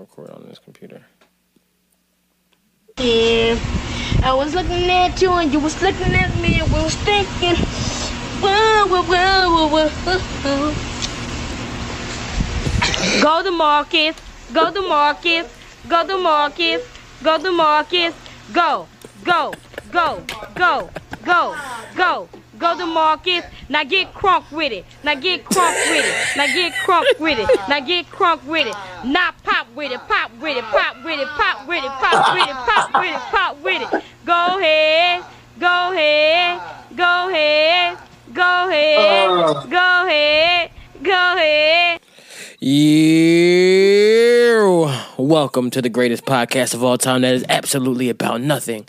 record on this computer. Yeah, I was looking at you and you was looking at me and we was thinking, whoa, whoa, whoa, whoa, whoa. Go to Marcus, go to Marcus, go to Marcus, go to Marcus, go, go, go, go, go, go. Go to Marcus, now get crunk with it. Now get crunk with it. Now get crunk with it. Now get crunk with it. Now pop with it, pop with it, pop with it, pop with it, pop with it, pop with it, pop with it. Go ahead, go ahead, go ahead, go ahead, uh. go ahead, go ahead. Yeah. Welcome to the greatest podcast of all time that is absolutely about nothing.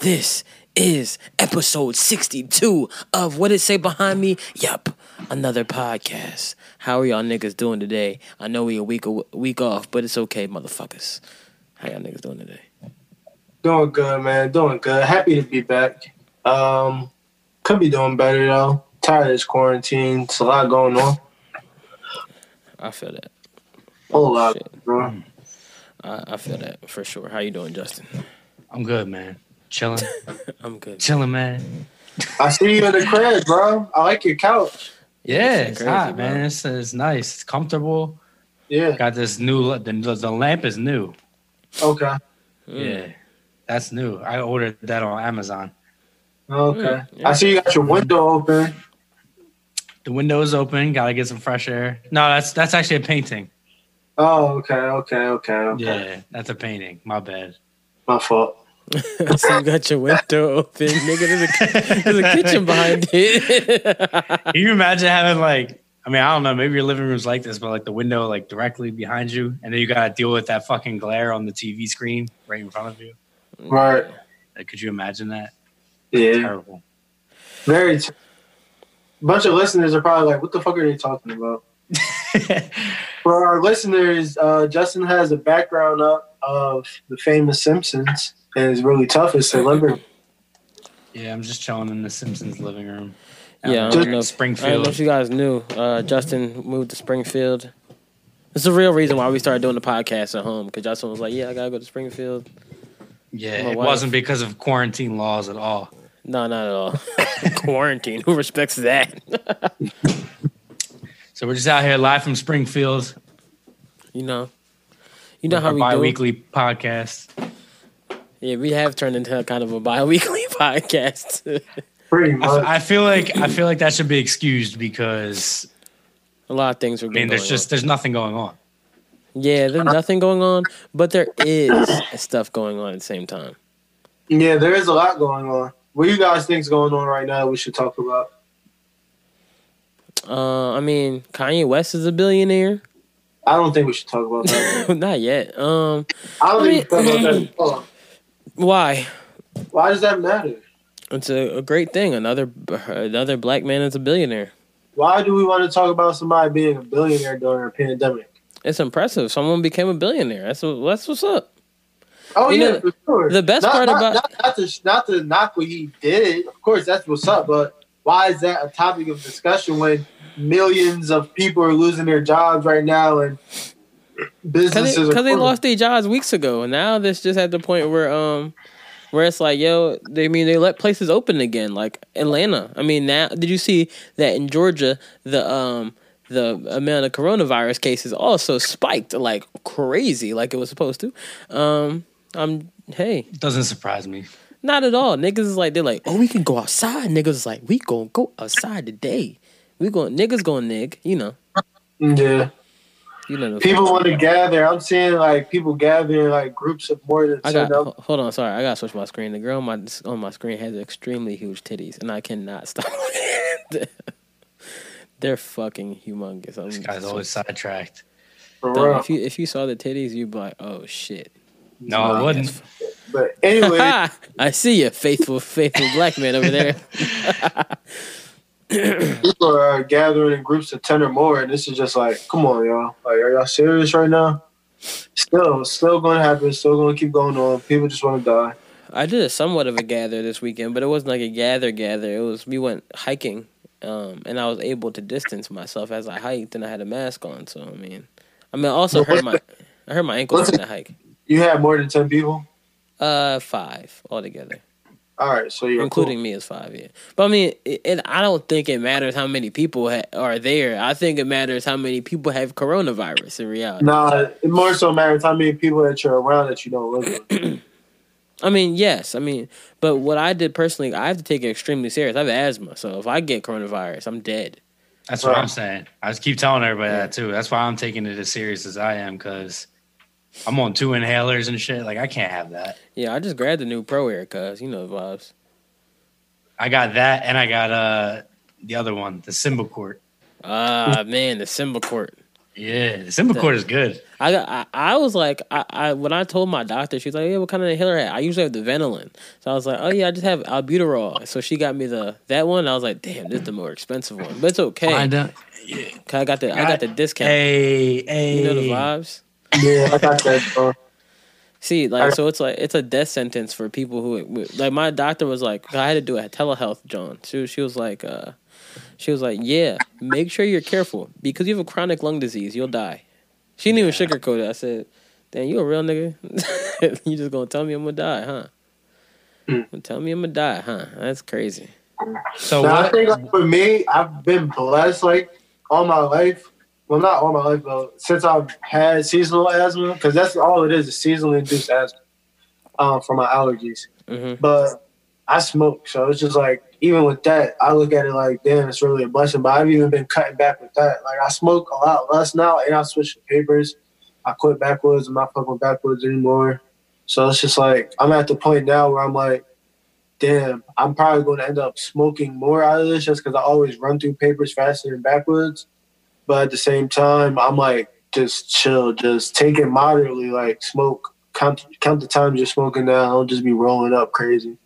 This is episode 62 of What It Say Behind Me? Yup, another podcast. How are y'all niggas doing today? I know we a week a week off, but it's okay, motherfuckers. How y'all niggas doing today? Doing good, man. Doing good. Happy to be back. Um, could be doing better though. Tired of this quarantine. It's a lot going on. I feel that. Whole lot, Shit. bro. I, I feel that for sure. How you doing, Justin? I'm good, man. Chilling, I'm good. chilling, man. I see you in the crib, bro. I like your couch. Yeah, it's it's crazy, hot, bro. man. It's, it's nice. It's comfortable. Yeah. Got this new. The, the lamp is new. Okay. Mm. Yeah, that's new. I ordered that on Amazon. Okay. Mm, yeah. I see you got your window open. The window is open. Got to get some fresh air. No, that's that's actually a painting. Oh, okay, okay, okay, okay. Yeah, that's a painting. My bad. My fault. So you got your window open, nigga. There's a, there's a kitchen behind it. Can you imagine having like? I mean, I don't know. Maybe your living room's like this, but like the window like directly behind you, and then you got to deal with that fucking glare on the TV screen right in front of you. Right. Like, could you imagine that? Yeah. Terrible. Very. T- bunch of listeners are probably like, "What the fuck are they talking about?" For our listeners, uh, Justin has a background up of the famous Simpsons, and it's really tough as celebrity. Yeah, I'm just chilling in the Simpsons living room. Yeah, I Just don't know. If, I don't know if you guys knew. Uh, Justin moved to Springfield. It's the real reason why we started doing the podcast at home because Justin was like, "Yeah, I gotta go to Springfield." yeah, it wife. wasn't because of quarantine laws at all. No, not at all. Quarantine. Who respects that? So we're just out here live from Springfield. you know. You know how our we do. bi-weekly podcast. Yeah, we have turned into kind of a bi-weekly podcast. Pretty I, much. I feel like I feel like that should be excused because a lot of things are I going mean, there's just there's nothing going on. on. Yeah, there's nothing going on, but there is stuff going on at the same time. yeah, there is a lot going on. What do you guys think's going on right now? We should talk about. Uh, I mean, Kanye West is a billionaire. I don't think we should talk about that. Not yet. Um, I don't I think we should talk about mean- that. Why? Why does that matter? It's a, a great thing. Another another black man is a billionaire. Why do we want to talk about somebody being a billionaire during a pandemic? It's impressive. Someone became a billionaire. That's what, that's what's up. Oh You yeah, know, for sure. the best not, part not, about- not, not to not to knock what he did. Of course, that's what's up. But why is that a topic of discussion when millions of people are losing their jobs right now and Because they, they lost their jobs weeks ago, and now this just at the point where um where it's like yo, they I mean they let places open again, like Atlanta. I mean now did you see that in Georgia the um the amount of coronavirus cases also spiked like crazy, like it was supposed to. Um, I'm hey, doesn't surprise me. not at all. Niggas is like they're like, oh, we can go outside. Niggas is like, we gonna go outside today. We going niggas going nig, you know, Yeah, you know. people want to gather. I'm seeing like people gathering like groups of more than I ten. got of- ho- hold on, sorry, I gotta switch my screen. The girl on my on my screen has extremely huge titties, and I cannot stop. They're fucking humongous. I'm This guy's so- always sidetracked. for if you if you saw the titties, you'd be like, oh shit. No, I wouldn't. But anyway, I see you, faithful, faithful black man over there. people are gathering in groups of ten or more, and this is just like, come on, y'all. Like, are y'all serious right now? Still, still going to happen. Still going to keep going on. People just want to die. I did a somewhat of a gather this weekend, but it wasn't like a gather gather. It was we went hiking, um, and I was able to distance myself as I hiked, and I had a mask on. So I mean, I mean, I also hurt my. I hurt my ankle on that hike. You had more than ten people. Uh, five altogether, All right, so you're including me is five. Yeah, but I mean, it, it, I don't think it matters how many people ha- are there. I think it matters how many people have coronavirus in reality. Cool. Nah, it more so matters how many people that you're around that you don't live with. I mean, yes, I mean, but what I did personally, I have to take it extremely serious. I have asthma, so if I get coronavirus, I'm dead. That's what I'm saying. I just keep telling everybody Yeah. that too. That's why I'm taking it as serious as I am because I'm on two inhalers and shit. Like I can't have that. Yeah, I just grabbed the new ProAir, cause you know the vibes. I got that, and I got uh the other one, the Symbicort. Ah, man, the Symbicort. Yeah, the Symbicort is good. I got. I, I was like, I, I when I told my doctor, she was like, "Yeah, what kind of inhaler?" I? I usually have the Ventolin, so I was like, "Oh yeah, I just have albuterol." So she got me the that one. I was like, "Damn, this is the more expensive one, but it's okay." Find out. 'Cause I got the I got the discount. Hey, hey. You know the vibes. Yeah, I got that. bro. See, like, so it's like it's a death sentence for people who like. My doctor was like, I had to do a telehealth, John. She was- she was like, uh, she was like, yeah, make sure you're careful because you have a chronic lung disease, you'll die. She didn't even sugarcoat it. I said, damn, you a real nigga? you just gonna tell me I'm gonna die, huh? Mm. Tell me I'm gonna die, huh? That's crazy. So Now, I think like, for me, I've been blessed like all my life. Well, not all my life, but since I've had seasonal asthma, because that's all it is, is seasonally induced asthma um, for my allergies. hmm But I smoke, so it's just like even with that, I look at it like, damn, it's really a blessing. But I've even been cutting back with that. Like I smoke a lot less now, and I switched to papers. I quit backwoods. I'm not fucking backwards anymore. So it's just like I'm at the point now where I'm like, damn, I'm probably going to end up smoking more out of this just because I always run through papers faster than backwoods. But at the same time, I'm like, just chill, just take it moderately, like smoke. Count count the times you're smoking now. Don't just be rolling up crazy.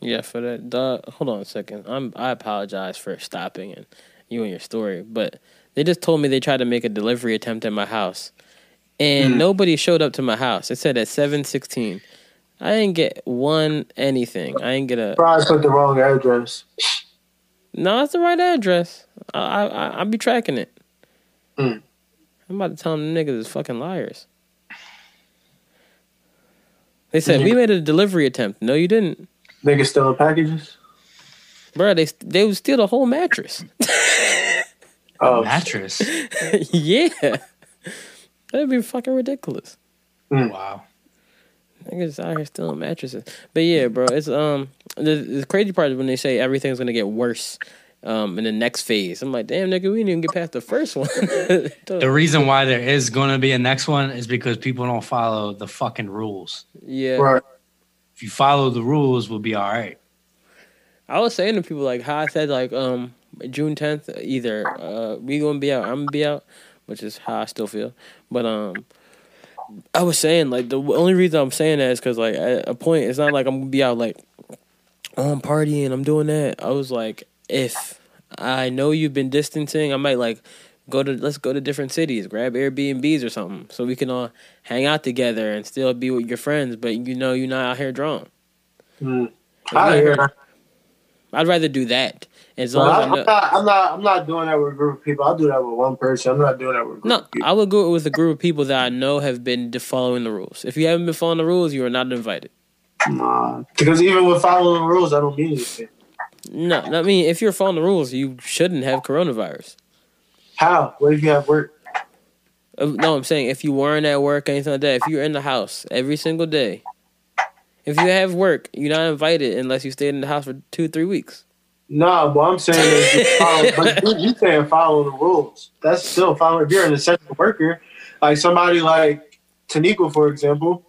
Yeah, for that. Duh, hold on a second. I'm. I apologize for stopping and you and your story, but they just told me they tried to make a delivery attempt at my house, and Mm. nobody showed up to my house. It said at seven sixteen. I didn't get one anything. I didn't get a. Probably put the wrong address. No, that's the right address. I I I I'll be tracking it. Mm. I'm about to tell them niggas is fucking liars. They said Mhm. we made a delivery attempt. No, you didn't, Niggas stealing packages. bro. They they would steal the whole mattress. Oh, Mattress. yeah, that'd be fucking ridiculous. wow. Niggas out here stealing mattresses. But yeah, bro, it's um the, the crazy part is when they say everything's gonna get worse um in the next phase. I'm like, damn nigga, we didn't even get past the first one. The reason why there is going to be a next one is because people don't follow the fucking rules. yeah. right. If you follow the rules, we'll be all right. I was saying to people like how I said like um June tenth either uh we gonna be out, I'm gonna be out, which is how I still feel. But um I was saying like the only reason I'm saying that is because like at a point it's not like I'm gonna be out like oh, I'm partying, I'm doing that. I was like if I know you've been distancing, I might like go to let's go to different cities, grab Airbnbs or something, so we can all hang out together and still be with your friends, but you know you're not out here drunk. Mm. Hear. I'd rather do that as long as I'm. I'm not. I'm not. I'm not doing that with a group of people. I'll do that with one person. I'm not doing that with a group No, of people. I would go with a group of people that I know have been following the rules. If you haven't been following the rules, you are not invited. Nah. Because even with following the rules, I don't mean anything. No, I mean if you're following the rules, you shouldn't have coronavirus. How? What if you have work? Uh, No, I'm saying if you weren't at work, anything like that. If you're in the house every single day, if you have work, you're not invited unless you stayed in the house for two, three weeks. No, but I'm saying is, you follow, but you, you saying follow the rules. That's still following. If you're an essential worker, like somebody like Tanika, for example,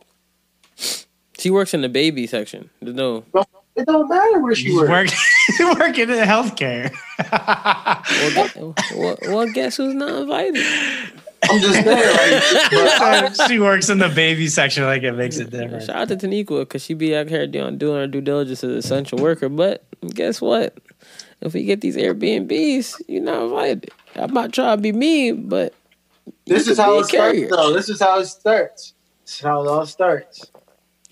She works in the baby section. No. it don't matter where she She's works. working, working in healthcare. Well, gu- well, well, guess who's not invited? I'm just saying, like, she works in the baby section, like it makes it different. Shout out to Taniqua because she be out here doing doing her due diligence as an essential worker. But guess what? If we get these Airbnbs, you're not invited. I'm not trying to be mean, but this is how it a starts, carrier. though. This is how it starts. This is how it all starts.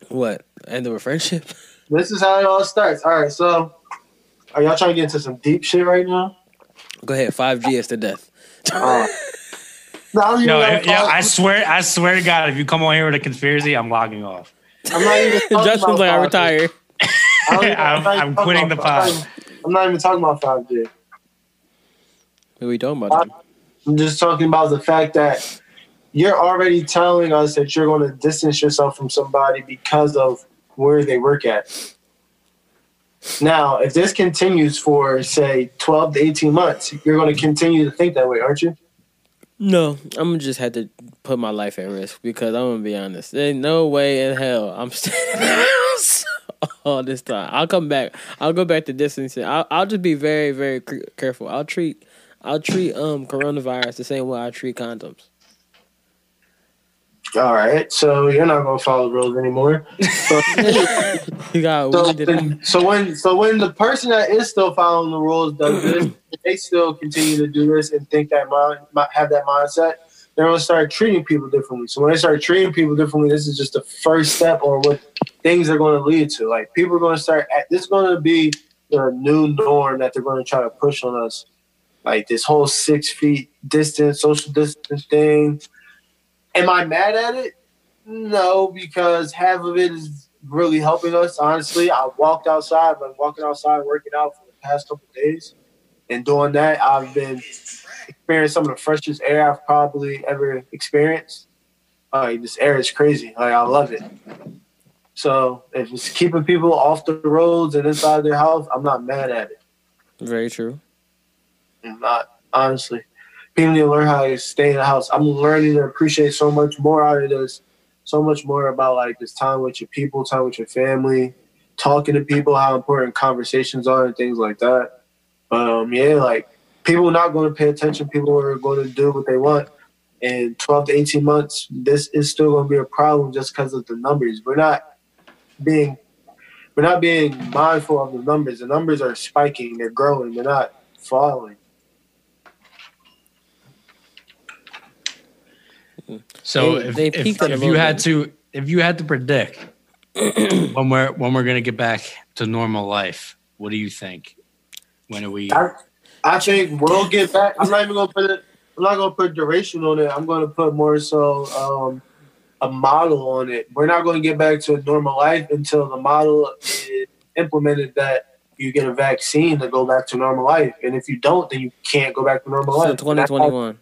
What? End of a friendship? This is how it all starts. All right, so are y'all trying to get into some deep shit right now? Go ahead. Five G is to death. Uh, No, I No, know yeah, I- I swear, I swear to God, if you come on here with a conspiracy, I'm logging off. I'm not even talking Justin's about like, I 5G. retire. I don't even- I'm- I'm quitting the about- I'm not pod. even- I'm not even talking about 5G. What are we talking about? then? I'm just talking about the fact that you're already telling us that you're going to distance yourself from somebody because of where they work at. Now, if this continues for, say, 12 to 18 months, you're going to continue to think that way, aren't you? No, I'm gonna just have to put my life at risk because I'm gonna be honest. There's no way in hell I'm staying in the house all this time. I'll come back. I'll go back to distancing. I'll, I'll just be very, very careful. I'll treat, I'll treat um coronavirus the same way I treat condoms. All right. So you're not going to follow the rules anymore. So, You got so, we then- so when so when the person that is still following the rules does this, they still continue to do this and think that mind, have that mindset. They're gonna start treating people differently. So when they start treating people differently, this is just the first step or what things are going to lead to. Like people are going to start. This is going to be the new norm that they're going to try to push on us. Like this whole six feet distance, social distance thing. Am I mad at it? No, because half of it is really helping us. Honestly, I walked outside. I've been walking outside, working out for the past couple days, and doing that, I've been experiencing some of the freshest air I've probably ever experienced. Like this air is crazy. Like I love it. So if it's keeping people off the roads and inside their house, I'm not mad at it. Very true. I'm not honestly. People need to learn how to stay in the house. I'm learning to appreciate so much more out of this, so much more about like this time with your people, time with your family, talking to people, how important conversations are, and things like that. Um, yeah, like people are not going to pay attention. People are going to do what they want. In 12 to 18 months, this is still going to be a problem just because of the numbers. We're not being we're not being mindful of the numbers. The numbers are spiking. They're growing. They're not falling. So They- if, they if, peaked if you little had bit. to if you had to predict when we're when we're gonna get back to normal life, what do you think? When are we? I, I think we'll get back. I'm not even gonna put it. I'm not gonna put duration on it. I'm gonna put more so um, a model on it. We're not gonna get back to a normal life until the model is implemented that you get a vaccine to go back to normal life. And if you don't, then you can't go back to normal So life. And that's 2021.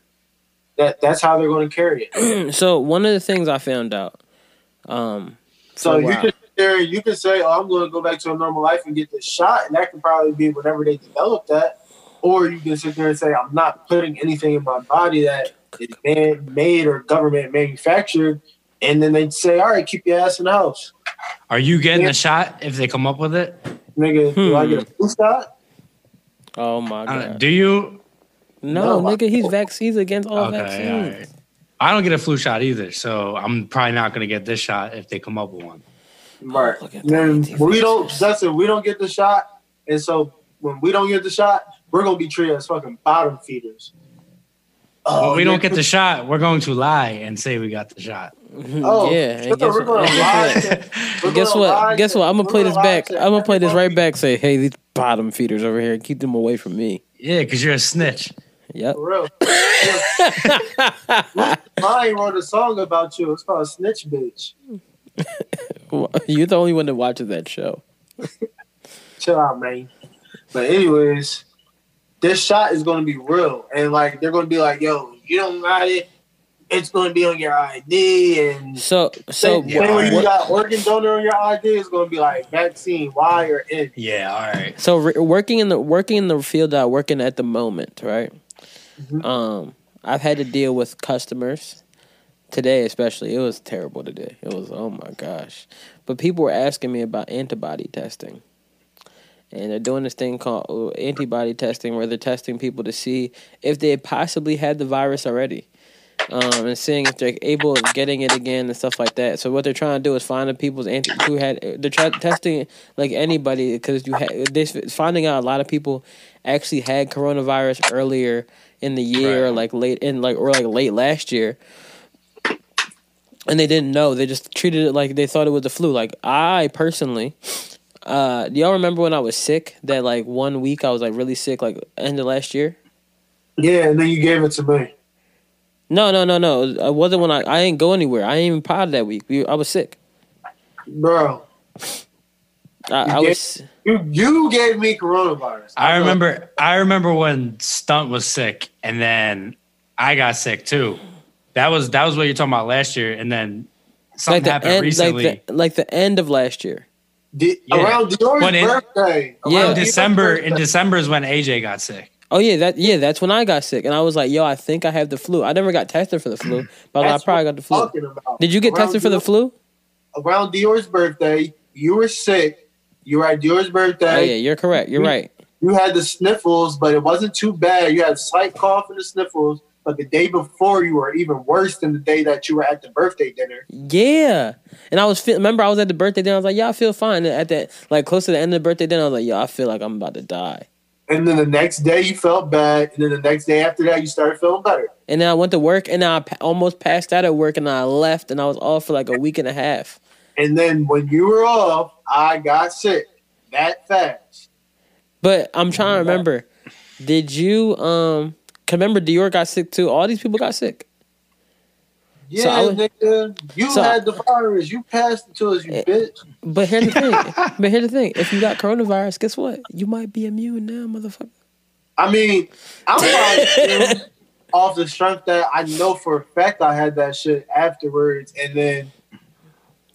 That, that's how they're going to carry it. so one of the things I found out, um, So you can there, you can say, "Oh, I'm going to go back to a normal life and get this shot," and that can probably be whenever they develop that. Or you can sit there and say, "I'm not putting anything in my body that is man made or government manufactured," and then they'd say, "All right, keep your ass in the house, Are you getting Yeah. the shot if they come up with it? nigga." Do I Hmm. get a flu shot? oh my Uh, god, do you? No, No, I- nigga, he's vaccines against all Okay, vaccines. all right. I don't get a flu shot either, so I'm probably not gonna get this shot if they come up with one. Right. Look at Then we don't. That's it. We don't get the shot, and so when we don't get the shot, we're gonna be treated as fucking bottom feeders. When oh, we don't get the shot, we're going to lie and say we got the shot. Oh, yeah, and guess we're what? and guess what? Guess what? Guess what? I'm gonna play this back. to I'm gonna play this right back. Say, hey, these bottom feeders over here, keep them away from me. Yeah, because you're a snitch. Yep. For real. Mine wrote a song about you. It's called Snitch Bitch. You're the only one that watches that show. Chill out, man. But anyways, this shot is gonna be real, and like they're gonna be like, "Yo, you don't got it. It's gonna be on your ID." And So, so when way what- you got organ donor on your ID, it's gonna be like vaccine Y or N. Yeah, all right. So re- working in the working in the field that I'm working at the moment, right? Mhm. Um, I've had to deal with customers today, especially. It was terrible today. It was oh my gosh, but people were asking me about antibody testing, and they're doing this thing called uh, antibody testing, where they're testing people to see if they possibly had the virus already. Um, and seeing if they're able of getting it again and stuff like that. So what they're trying to do is find the people's anti who had they're testing like anybody because you had they're finding out a lot of people actually had coronavirus earlier in the year, Right. like late in like or like late last year, and they didn't know. They just treated it like they thought it was the flu. Like I personally. Uh, do y'all remember when I was sick? That like one week I was like really sick, like end of last year. Yeah, and then you gave it to me. No, no, no, no. I wasn't when I. I ain't go anywhere. I ain't even pod that week. We, I was sick. Bro, I, I was. you you gave me coronavirus. I know. remember. I remember when Stunt was sick, and then I got sick too. That was that was what you're talking about last year, and then something Like the happened end, recently. like the like the end of last year. Di- Yeah. around Dior's But in- birthday. Yeah. around in Dior's December, in. December is when AJ got sick. Oh yeah, that yeah, that's when I got sick, and I was like, "Yo, I think I have the flu." I never got tested for the flu, but I probably got the flu. Did you get Around tested for the flu? Around Dior's birthday, you were sick. You were at Dior's birthday. Oh yeah, you're correct. You're right. You had the sniffles, but it wasn't too bad. You had a slight cough and the sniffles, but the day before you were even worse than the day that you were at the birthday dinner. Yeah, and I was feel, remember I was at the birthday dinner. I was like, "Yeah, I feel fine." And at that, like close to the end of the birthday dinner, I was like, "Yo, I feel like I'm about to die." And then the next day you felt bad, and then the next day after that you started feeling better. And then I went to work, and I almost passed out at work, and I left, and I was off for like a week and a half. And then when you were off, I got sick that fast. But I'm trying to remember. Did you um? remember Dior got sick too. All these people got sick. Yeah, So was- nigga, you so- had the virus. You passed it to us, you Eh, bitch. But here's the thing. but here's the thing. If you got coronavirus, guess what? You might be immune now, motherfucker. I mean, I'm off the strength that I know for a fact I had that shit afterwards, and then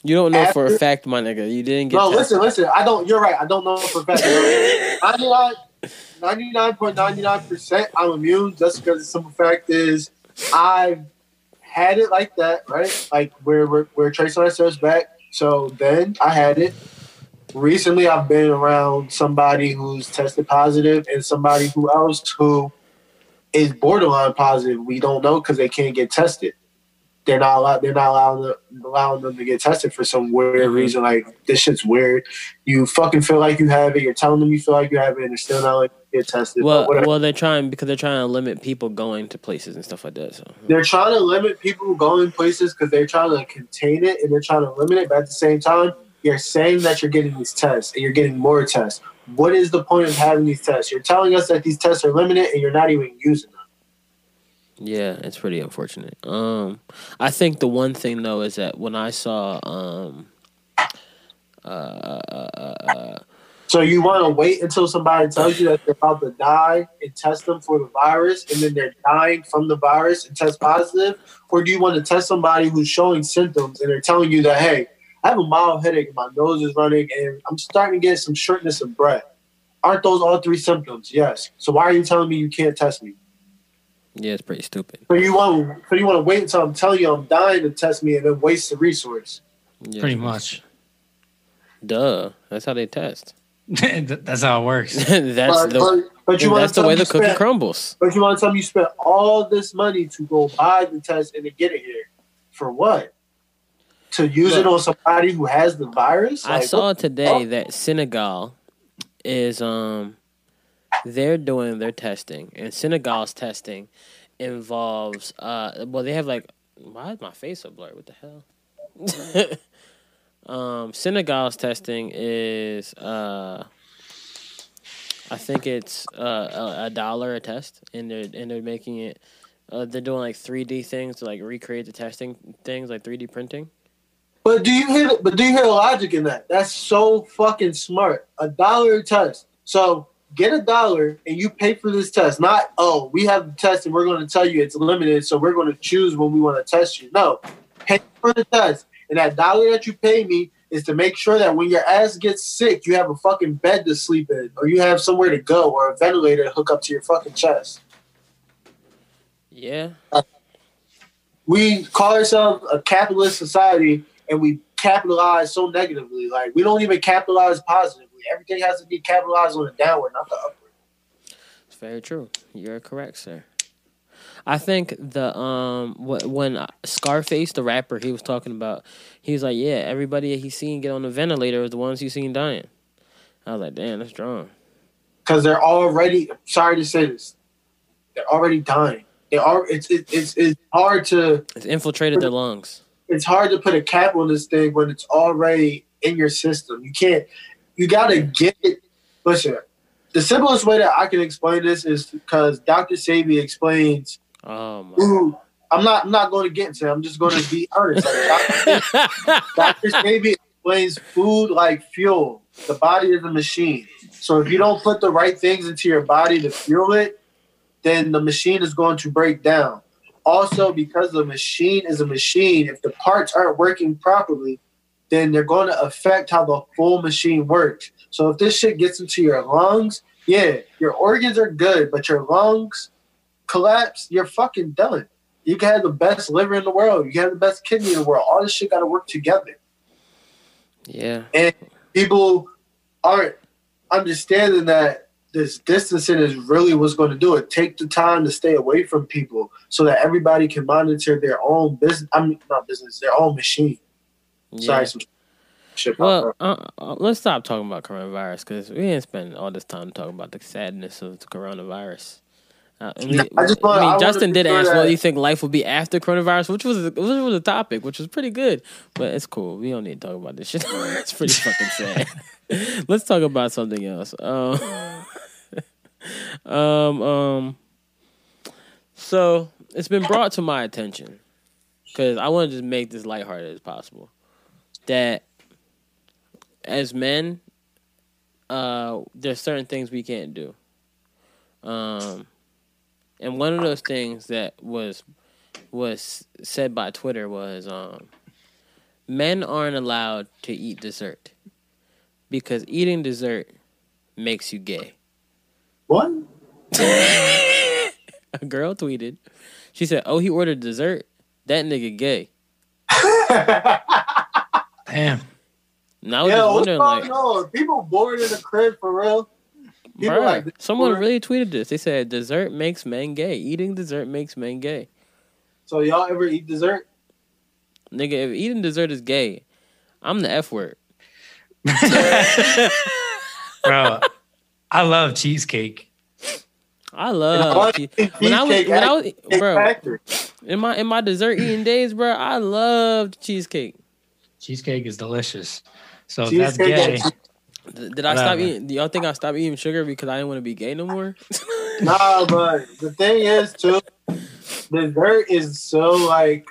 You don't know for a fact, my nigga. You didn't get no, tested. listen, listen. I don't. You're right. I don't know for a fact. 99.99 percent I'm immune. Just because the simple fact is I've had it like that, right? Like where we're we're tracing ourselves back. So then I had it. Recently, I've been around somebody who's tested positive and somebody who else who is borderline positive. We don't know because they can't get tested. They're not allowed. They're not allowing them, allowing them to get tested for some weird Mhm. reason. Like this shit's weird. You fucking feel like you have it. You're telling them you feel like you have it, and they're still not like get tested. Well, well, they're trying because they're trying to limit people going to places and stuff like that. So they're trying to limit people going places because they're trying to contain it and they're trying to limit it. But at the same time, you're saying that you're getting these tests and you're getting more tests. What is the point of having these tests? You're telling us that these tests are limited and you're not even using them. Yeah, it's pretty unfortunate. Um, I think the one thing though is that when I saw um, uh, uh, uh, So you want to wait until somebody tells you that they're about to die and test them for the virus, and then they're dying from the virus and test positive, or do you want to test somebody who's showing symptoms and they're telling you that hey, I have a mild headache, my nose is running, and I'm starting to get some shortness of breath. Aren't those all three symptoms? Yes. So why are you telling me you can't test me? Yeah, it's pretty stupid. So you want so you want to wait until I'm telling you I'm dying to test me and then waste the resource. Yeah, Pretty much. Duh, that's how they test. That's how it works. that's but, the but, but you that's the way the cookie spent- crumbles. But you want to tell me you spent all this money to go buy the test and to get it here for what? To use it on somebody who has the virus? I saw what today fuck? that Senegal is um they're doing their testing and Senegal's testing involves uh well they have like why is my face so blurry? What the hell? um Senegal's testing is uh I think it's uh, a, a dollar a test and they're and they're making it uh, they're doing like 3D things to like recreate the testing things like 3D printing. But do you hear? But do you hear the logic in that? That's so fucking smart. A dollar a test. So get a dollar and you pay for this test. Not oh, we have the test and we're going to tell you it's limited, so we're going to choose when we want to test you. No, pay for the test, and that dollar that you pay me is to make sure that when your ass gets sick, you have a fucking bed to sleep in, or you have somewhere to go, or a ventilator to hook up to your fucking chest. Yeah. we call ourselves a capitalist society and we capitalize so negatively. Like we don't even capitalize positively. Everything has to be capitalized on the downward, not the upward. It's very true. You're correct, sir. I think the um wh- when Scarface the rapper he was talking about he was like yeah everybody he seen get on the ventilator is the ones he seen dying. I was like damn that's strong. Because they're already sorry to say this. They're already dying. They are it's it, it's it's hard to It's infiltrated their lungs. it's hard to put a cap on this thing when it's already in your system. You can't you gotta get it listen. The simplest way that I can explain this is because Dr. Sebi explains Oh my. who I'm not. I'm not going to get into. it. I'm just going to be honest. Like, Dr. Sebi explains food like fuel. The body is a machine. So if you don't put the right things into your body to fuel it, then the machine is going to break down. Also, because the machine is a machine, if the parts aren't working properly, then they're going to affect how the full machine works. So if this shit gets into your lungs, yeah, your organs are good, but your lungs collapse, you're fucking done. You can have the best liver in the world, you can have the best kidney in the world. All this shit got to work together. Yeah. And people aren't understanding that this distancing is really what's going to do it. Take the time to stay away from people so that everybody can monitor their own business. I mean, not business, their own machine. Yeah. Sorry, some. Well, uh, uh, let's stop talking about coronavirus because we didn't spend all this time talking about the sadness of the coronavirus. Uh, I mean, I just wanna- I mean, I Justin did ask, "What do you think life will be after coronavirus?" Which was which was a topic, which was pretty good, but it's cool. We don't need to talk about this shit. it's pretty fucking sad. Let's talk about something else. Um, um, um, so it's been brought to my attention because I want to just make this lighthearted as possible. That as men, uh, there's certain things we can't do. Um, and one of those things that was was said by Twitter was um, men aren't allowed to eat dessert because eating dessert makes you gay. what? A girl tweeted, she said, "Oh, he ordered dessert. That nigga gay." Damn. And I was Yo, just what's wondering, going like, on? People bored in the crib for real. People bruh, like someone bored. really tweeted this. They said, "Dessert makes men gay. Eating dessert makes men gay." So y'all ever eat dessert? Nigga, if eating dessert is gay, I'm the F word. Bro, I love cheesecake. I I love like when I was when I was bro in my in my dessert eating days, bro. I loved cheesecake. Cheesecake is delicious. So that's gay. and Th- Did I stop eating? Do y'all think I stopped eating sugar because I didn't want to be gay no more? Nah, but the thing is too, dessert is so like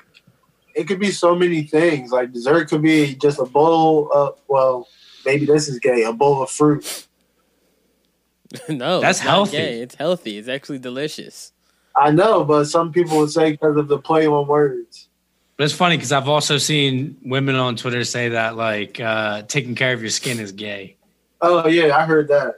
it could be so many things. Like dessert could be just a bowl of well, maybe this is gay, a bowl of fruit. no, That's it's healthy. Gay. It's healthy. It's actually delicious. I know, but some people would say because of the play on words. But it's funny because I've also seen women on Twitter say that like uh, taking care of your skin is gay. Oh yeah, I heard that.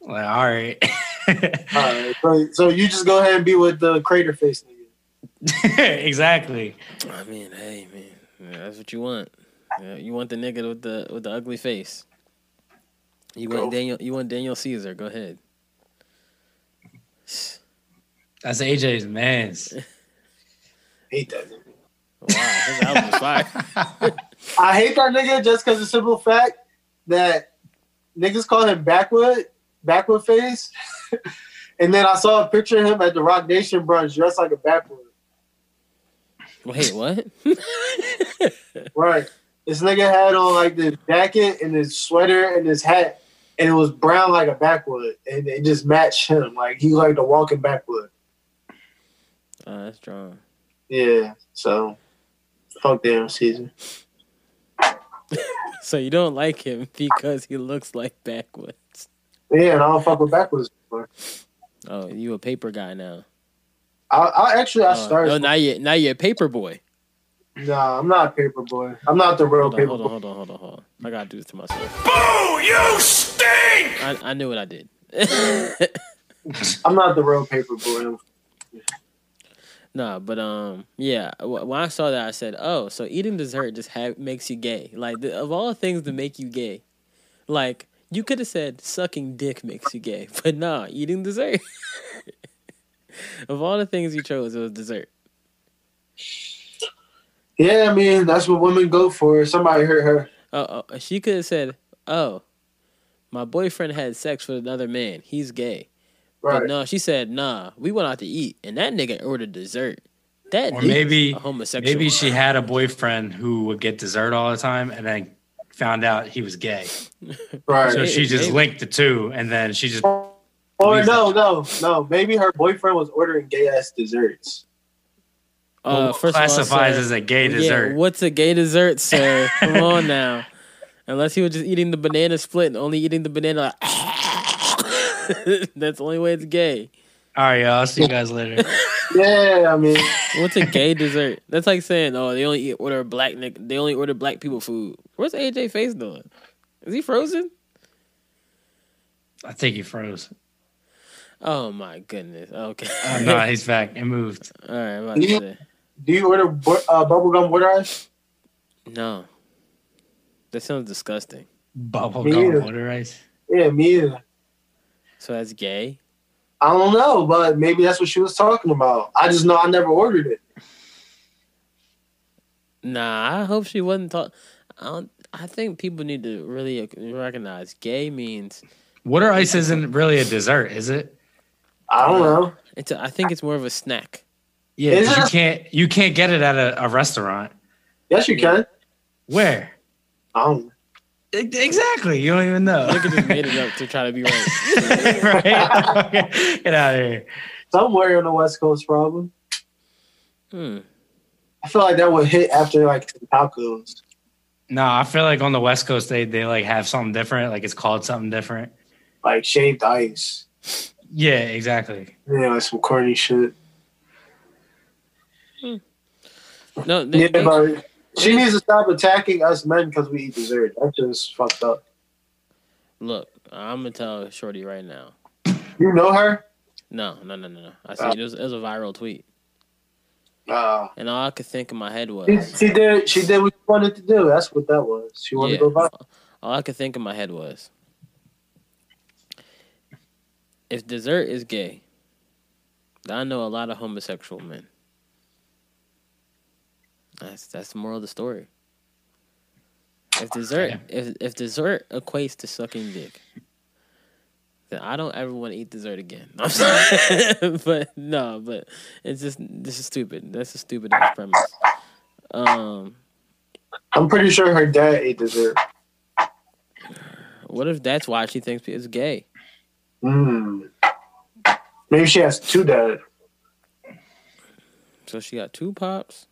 Like, all right. Alright, so, so you just go ahead and be with the crater face nigga. exactly. I mean, hey man, yeah, that's what you want. Yeah, you want the nigga with the with the ugly face. You want Go. Daniel. You want Daniel Caesar. Go ahead. That's AJ's man's. hate that nigga. Wow, his album was fire. I hate that nigga just because of the simple fact that niggas call him backwood, backwood face. and then I saw a picture of him at the Roc Nation brunch dressed like a backwood. Wait, what? Right. This nigga had on like this jacket and his sweater and his hat, and it was brown like a backwood, and it just matched him. Like he like a walking backwood. oh, that's strong. Yeah. So, fuck damn season. So you don't like him because he looks like backwards. Yeah, and I don't fuck with backwards. anymore. Oh, you a paper guy now? I, I actually I Oh, started. oh, now you now you're a paper boy. Nah, I'm not a paper boy. I'm not the real Hold on, paper hold on, boy. hold on, hold on, hold on. I gotta do this to myself. Boo! You stink! I, I knew what I did. I'm not the real paper boy. Nah, but um, yeah. wh- When I saw that, I said, "Oh, so eating dessert just ha- makes you gay? Like the, of all the things to make you gay, like you could have said sucking dick makes you gay, but nah, eating dessert. of all the things you chose, it was dessert. Yeah, I mean that's what women go for. Somebody hurt her. Oh, she could have said, "Oh, my boyfriend had sex with another man. He's gay." Right. But no, she said, "Nah, we went out to eat, and that nigga ordered dessert. That Or maybe- a homosexual. Maybe she had a boyfriend who would get dessert all the time and then found out he was gay. Right. So she just Maybe. linked the two and then she just Or Please no, don't. no, no. Maybe her boyfriend was ordering gay ass desserts. Uh, first of all, classifies sir- as a gay dessert. Yeah, what's a gay dessert, sir? Come on now. Unless he was just eating the banana split and only eating the banana. That's the only way it's gay. All right, y'all. I'll see you guys later. Yeah, I mean, What's a gay dessert? That's like saying, oh, they only eat, order black nick. They only order black people food. What's AJ Face doing? Is he frozen? I think he froze. Oh my goodness. Okay. Oh, no, he's back. It moved. All right. I'm about to say. do you order bu- uh, bubblegum water ice? No. That sounds disgusting. Bubble Me gum either. water ice. Yeah, me either. So that's gay. I don't know, but maybe that's what she was talking about. I just know I never ordered it. Nah, I hope she wasn't talking. I don't. I think people need to really recognize gay means Water ice isn't really a dessert, is it? I don't know. it's. A, I think it's more of a snack. Yeah, Is 'cause you it? can't you can't get it at a, a restaurant. Yes, you can. Where? I don't. Know. Exactly. You don't even know. Look at just made it up to try to be right. right? Okay, Get out of here. Somewhere on the West Coast, problem. Hmm. I feel like that would hit after like some tacos. No, I feel like on the West Coast they they like have something different. Like it's called something different. like shaved ice. Yeah, exactly. Yeah, like some corny shit. No, they, Yeah, they- but she needs to stop attacking us men because we eat dessert. That's just fucked up. look. I'm gonna tell Shorty right now. You know her? No, no, no, no, no. I see. It was, it was a viral tweet, Uh, and all I could think in my head was, she, she did. She did what she wanted to do. That's what that was. She wanted yeah. to go viral. All I could think in my head was, if dessert is gay, I know a lot of homosexual men. That's that's the moral of the story. If dessert if if dessert equates to sucking dick, then I don't ever want to eat dessert again. I'm sorry, but no, but it's just this is stupid. That's a stupid ass premise. Um, I'm pretty sure her dad ate dessert. what if that's why she thinks it's gay? Hmm. Maybe she has two dads. So she got two pops.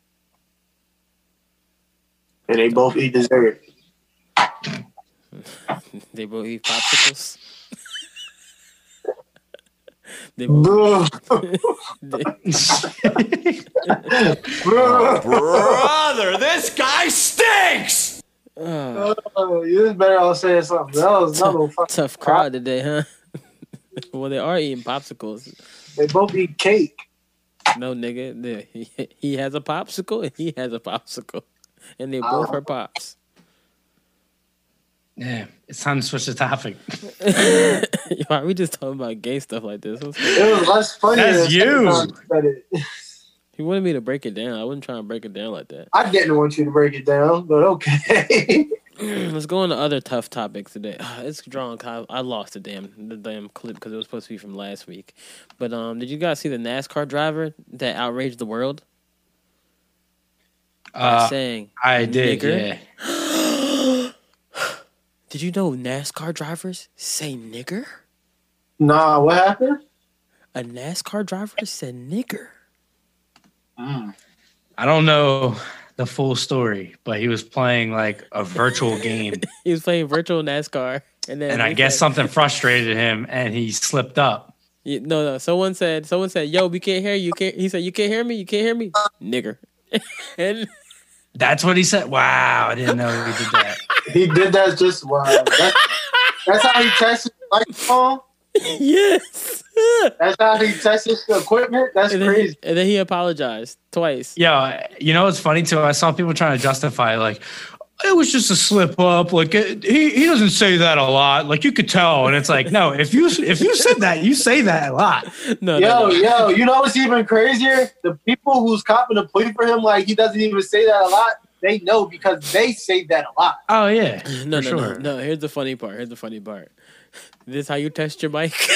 And they both eat dessert. They both eat popsicles. they both. Boo. They, Boo. Brother, this guy stinks! uh, Oh, you better all say something. That was another fucking tough crowd today, huh? well, they are eating popsicles. They both eat cake. No, nigga, he, he has a popsicle and he has a popsicle, and they both are pops. Yeah, it's time to switch the topic. Why are we just talking about gay stuff like this? What's? It was less funny. That's than you. sometimes you said it. He wanted me to break it down. I wasn't trying to break it down like that. I didn't want you to break it down, but okay. Let's go on to other tough topics today. It's drawn. I I lost the damn the damn clip because it was supposed to be from last week. But um, did you guys see the NASCAR driver that outraged the world by Uh, saying, I did. Nigger? Yeah. "Did you know NASCAR drivers say nigger? nah, what happened? A NASCAR driver said nigger." I don't know the full story, but he was playing like a virtual game, He was playing virtual NASCAR, and then and I guess said- something frustrated him, and he slipped up. Yeah, no, no. Someone said, someone said, "Yo, we can't hear you." Can't he said, "You can't hear me? You can't hear me, nigger." and That's what he said. Wow, I didn't know he did that. He did that just wow. That's, that's how he tested like phone. yes, That's how he tested the equipment. That's and then, he, crazy. and then he apologized twice. Yo, you know what's funny too? I saw people trying to justify like it was just a slip up. Like it, he he doesn't say that a lot. Like you could tell, and it's like no, if you if you said that, you say that a lot. No, Yo, no, no. yo, you know what's even crazier? The people who's copping a plea for him, like he doesn't even say that a lot. They know because they say that a lot. Oh yeah, no, no, sure. no, no. Here's the funny part. Here's the funny part. This how you test your mic.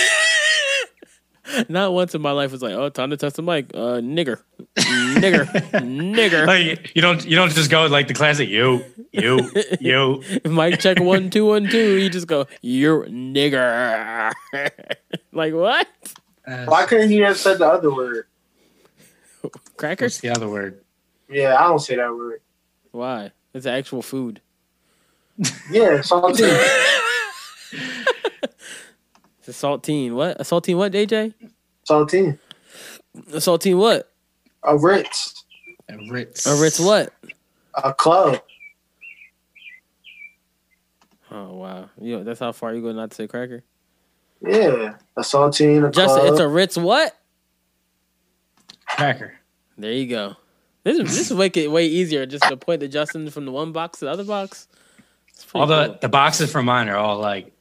Not once in my life was like, oh, time to test the mic. Uh, nigger, nigger, nigger. Like you don't you don't just go like the classic you you you. Mic check one two one two. You just go, you're nigger. like what? Why couldn't he have said the other word? Crackers? What's the other word? Yeah, I don't say that word. Why? It's actual food. Yeah, saltine. It's a saltine. What? A saltine what, DJ? saltine. A saltine what? A Ritz. A Ritz. A Ritz what? A club. Oh wow. Yo, that's how far you go not to say cracker. Yeah, a saltine. A Justin, club. it's a Ritz what? Cracker. There you go. This is this is make it way easier just to point the Justin from the one box to the other box. All the cool. the boxes for mine are all like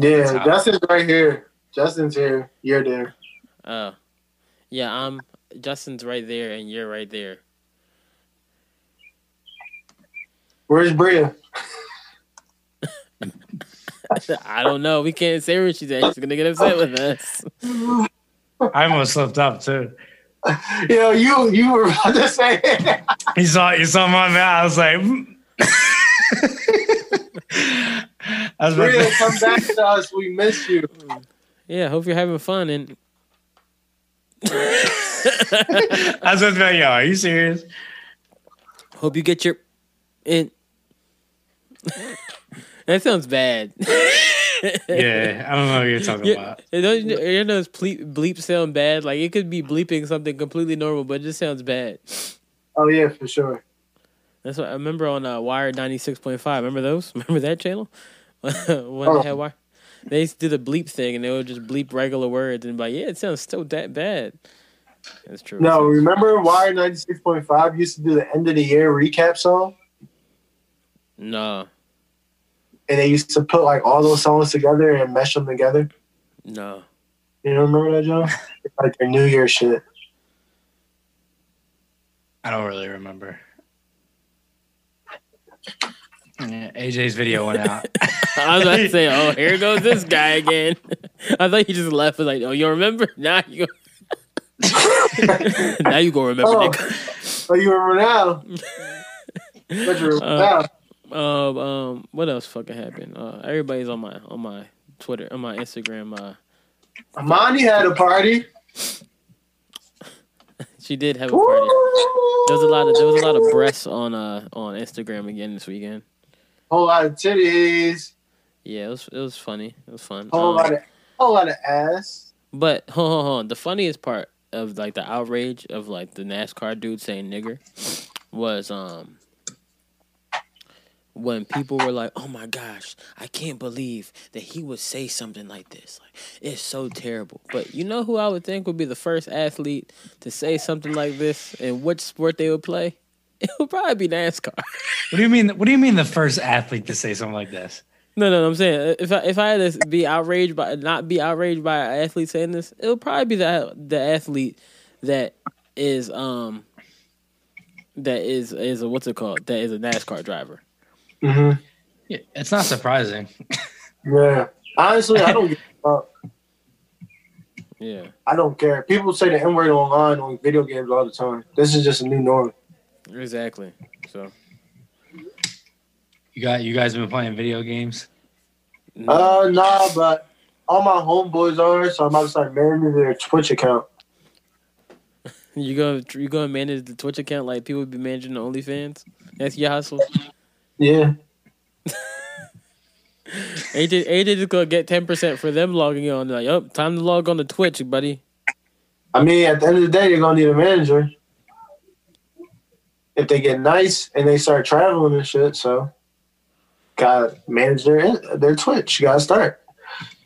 yeah, Top. Justin's right here. Justin's here. You're there. Oh. Yeah, I'm Justin's right there and you're right there. Where's Bria? I don't know. We can't say where she's at. She's gonna get upset with us. I almost slipped up too. Yo, you you were about to say it. You saw you saw my mouth. I was like, mm. I was about Bria, to- come back to us. We miss you. Yeah, hope you're having fun and I was about to be like, yo, are you serious? hope you get your in That sounds bad. Yeah, I don't know what you're talking Yeah, about. you know, you know those bleep, bleeps sound bad. Like it could be bleeping something completely normal, but it just sounds bad. Oh yeah, for sure. That's what I remember on uh, Wired ninety six point five. Remember those? Remember that channel when Oh. they had oh. Wire? They used to do the bleep thing, and they would just bleep regular words and be like, "Yeah, it sounds so that bad." That's true. No, remember Wire ninety six point five used to do the end of the year recap song, no, and they used to put like all those songs together and mesh them together. no. You don't remember that, Joe? It's like their New Year shit. I don't really remember. Yeah, AJ's video went out. I was about to say, "Oh, here goes this guy again." I thought you just left. Was like, "Oh, you remember?" Now you go. now you gonna remember, Oh. nigga. Oh, you remember now? But you Uh, now. Um, um, what else fucking happened? Uh, everybody's on my on my Twitter, on my Instagram. Uh, Amani had a party. she did have a party. There was a lot of there was a lot of breasts on uh on Instagram again this weekend. Whole lot of titties. Yeah, it was it was funny. It was fun. Whole Um, lot of whole lot of ass. But hold on, hold on. The funniest part of like the outrage of like the NASCAR dude saying nigger was um when people were like, "Oh my gosh, I can't believe that he would say something like this. Like it's so terrible." But you know who I would think would be the first athlete to say something like this and which sport they would play? It would probably be NASCAR. What do you mean? What do you mean the first athlete to say something like this? No, no, no, I'm saying if I if I had to be outraged by not be outraged by an athlete saying this, it would probably be the the athlete that is um that is is a what's it called that is a NASCAR driver. hmm Yeah, It's not surprising. Yeah. Honestly, I don't give. Yeah, I don't care. People say the N word online on video games all the time. This is just a new norm. Exactly. So You got you guys have been playing video games? Uh, nah, but all my homeboys are, so I'm about to start managing their Twitch account. you go you go and manage the Twitch account like people be managing the OnlyFans. That's your hustle. Yeah. AJ AJ just gonna get ten percent for them logging on. Like, oh, time to log on to Twitch, buddy. I mean, at the end of the day, you're gonna need a manager. If they get nice and they start traveling and shit, so gotta manage their their Twitch. You gotta start.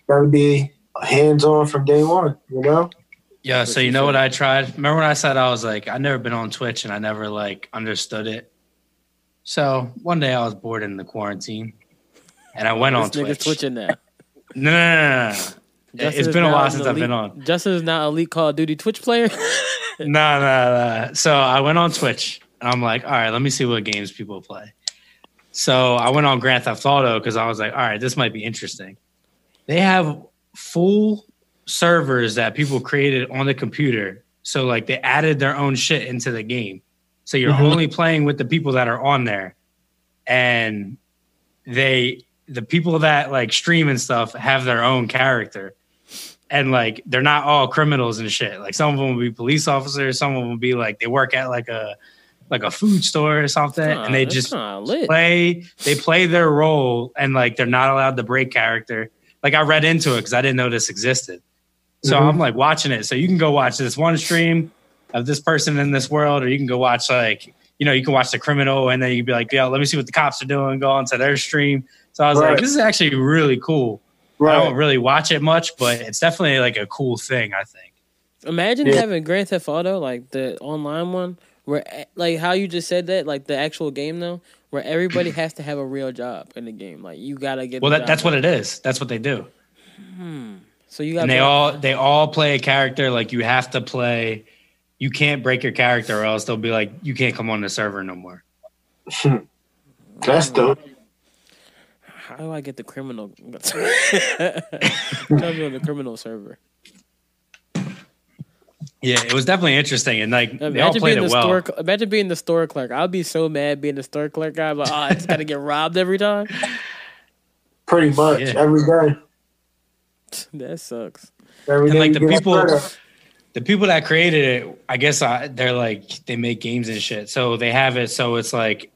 Gotta be hands on from day one. You know. Yeah. So you know what I tried? Remember when I said I was like I never been on Twitch and I never like understood it. So one day I was bored in the quarantine, and I went on This nigga's Twitch. twitching now. No, no, no, no, no. Justin It's is been a while an since I've been on. Justin is now elite Call of Duty Twitch player. no, no, no. So I went on Twitch and I'm like, all right, let me see what games people play. So I went on Grand Theft Auto because I was like, all right, this might be interesting. They have full servers that people created on the computer. So like they added their own shit into the game. So you're Mhm. only playing with the people that are on there. And they the people that like stream and stuff have their own character. and like they're not all criminals and shit. Like some of them will be police officers, some of them will be like they work at like a like a food store or something, Nah, and they just play they play their role and like they're not allowed to break character. Like I read into it because I didn't know this existed. So Mhm. I'm like watching it. So you can go watch this one stream of this person in this world, or you can go watch like you know you can watch the criminal, and then you can be like, yo, let me see what the cops are doing. Go onto their stream. So I was Right. like, this is actually really cool. I don't really watch it much, but it's definitely like a cool thing. I think. Imagine Yeah. having Grand Theft Auto, like the online one, where like how you just said that, like the actual game though, where everybody has to have a real job in the game. Like you gotta get. Well, that, job that's what it is. That's what they do. Hmm. So you got and they all they all play a character like you have to play you can't break your character or else they'll be like you can't come on the server no more That's dope. How do I get the criminal? Tell me on the criminal server. Yeah it was definitely interesting and like they all Imagine played being it the well store. Imagine being the store clerk. I'd be so mad being the store clerk. I'm like, oh, I just gotta get robbed every time. Pretty much Yeah. every day. That sucks. Every and day like the people the people that created it i guess I, they're like they make games and shit so they have it so it's like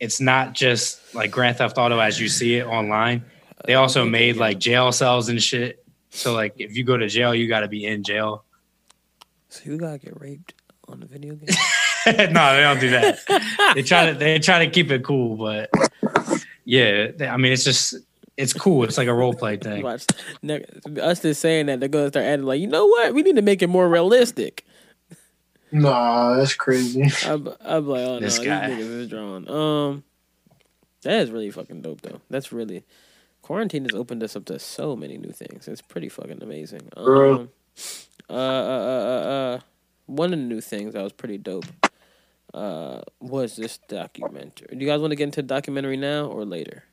it's not just like grand theft auto as you see it online they also made like jail cells and shit so like if you go to jail you got to be in jail So you gotta get raped on the video game. no, they don't do that. they try to they try to keep it cool, but yeah, they- I mean it's just it's cool. It's like a role play thing. Watch ne- us just saying that they're gonna start adding like, you know what? We need to make it more realistic. Nah, that's crazy. I'm, I'm like, oh This no, guy. these niggas is drawn. Um, that is really fucking dope though. That's really quarantine has opened us up to so many new things. It's pretty fucking amazing. Bro. Um, uh, uh, uh, uh, uh, one of the new things that was pretty dope. Uh, was this documentary? Do you guys want to get into the documentary now or later?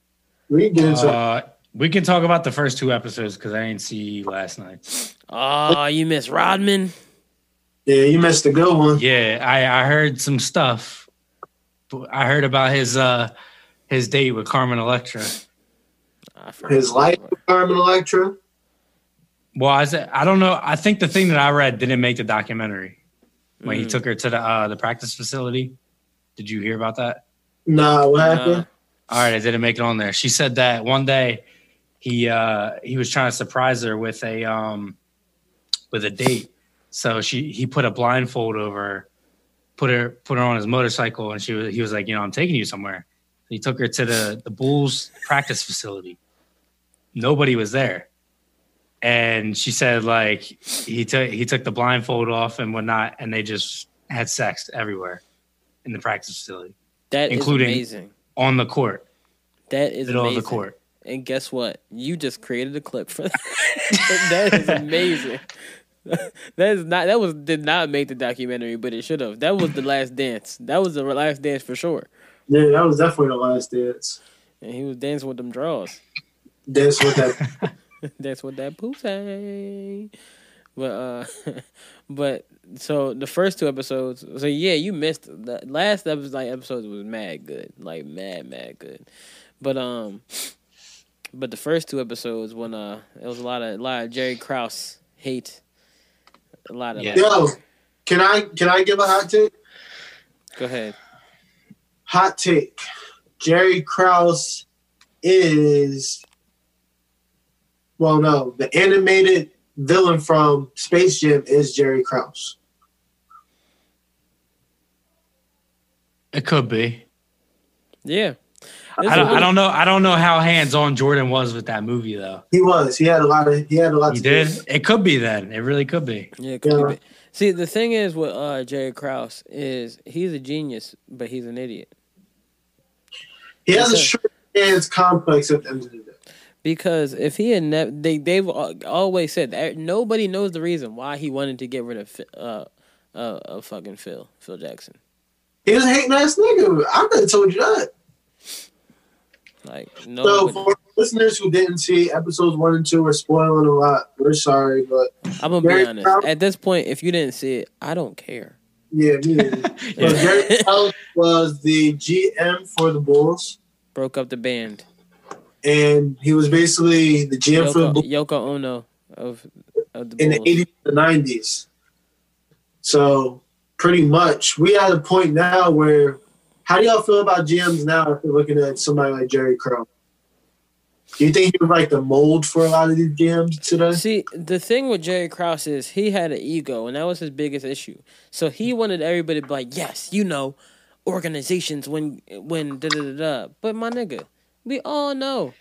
We can get into Uh, we can talk about the first two episodes because I didn't see last night. Oh, you missed Rodman. Yeah, you missed a good one. Yeah, I I heard some stuff. I heard about his uh his date with Carmen Electra. His life with Carmen Electra. Well, I said I don't know. I think the thing that I read didn't make the documentary when he Mm. took her to the uh, the practice facility. Did you hear about that? Nah, what Nah. happened? All right, I didn't make it on there. She said that one day he uh he was trying to surprise her with a um with a date. So she he put a blindfold over her, put her put her on his motorcycle and she was he was like, you know, I'm taking you somewhere. He took her to the the Bulls practice facility. Nobody was there. And she said like he took he took the blindfold off and whatnot and they just had sex everywhere in the practice facility. That is including- amazing. On the court. That is middle amazing. of the court. And guess what? You just created a clip for that. that is amazing. that is not that was did not make the documentary, but it should have. That was the last dance. That was the last dance for sure. Yeah, that was definitely the last dance. And he was dancing with them draws. Dance with that. That's what that poo say. But uh, but so the first two episodes. So yeah, you missed the last episode. Like episodes was mad good, like mad mad good. But um, but the first two episodes when uh, it was a lot of a lot of Jerry Krause hate. A lot of Yeah. Yo, can I can I give a hot take? go ahead. Hot take. Jerry Krause is well no, the animated villain from Space Jam is Jerry Krause. It could be. Yeah, I don't, I don't know. I don't know how hands on Jordan was with that movie though. He was. He had a lot of he had a lot He to do. did. It could be then. It really could be. Yeah, it could Yeah. be. See, the thing is with uh, Jerry Krause is he's a genius, but he's an idiot. He has a Okay. short man's complex at the end of the day. Because if he had never, they they've always said that nobody knows the reason why he wanted to get rid of uh uh, uh fucking Phil Phil Jackson. He was a hating ass nigga. I could have told you that. Like no. So for listeners who didn't see episodes one and two, we're spoiling a lot. We're sorry, but I'm gonna be honest. Krause- At this point, if you didn't see it, I don't care. yeah, me. Yeah. Krause was the GM for the Bulls, Broke up the band. And he was basically the GM for the Yoko, Bulls. Yoko Ono of of the in the Bulls. 80s and 90s. So pretty much, we at a point now where, how do y'all feel about GMs now if you're looking at somebody like Jerry Crow? Do you think he was like the mold for a lot of these GMs today? See, the thing with Jerry Krause is he had an ego, and that was his biggest issue. So he wanted everybody to be like, "Yes, you know, organizations when when da da da da." But my nigga, we all know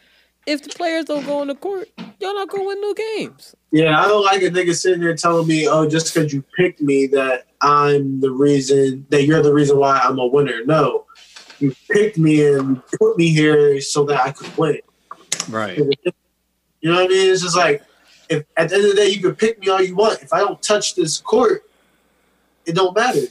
if the players don't go on the court, y'all not gonna win no games. Yeah, I don't like a nigga sitting there telling me, "Oh, just because you picked me, that I'm the reason that you're the reason why I'm a winner." No, you picked me and put me here so that I could win. Right. You know what I mean? It's just like if at the end of the day you can pick me all you want. If I don't touch this court, it don't matter.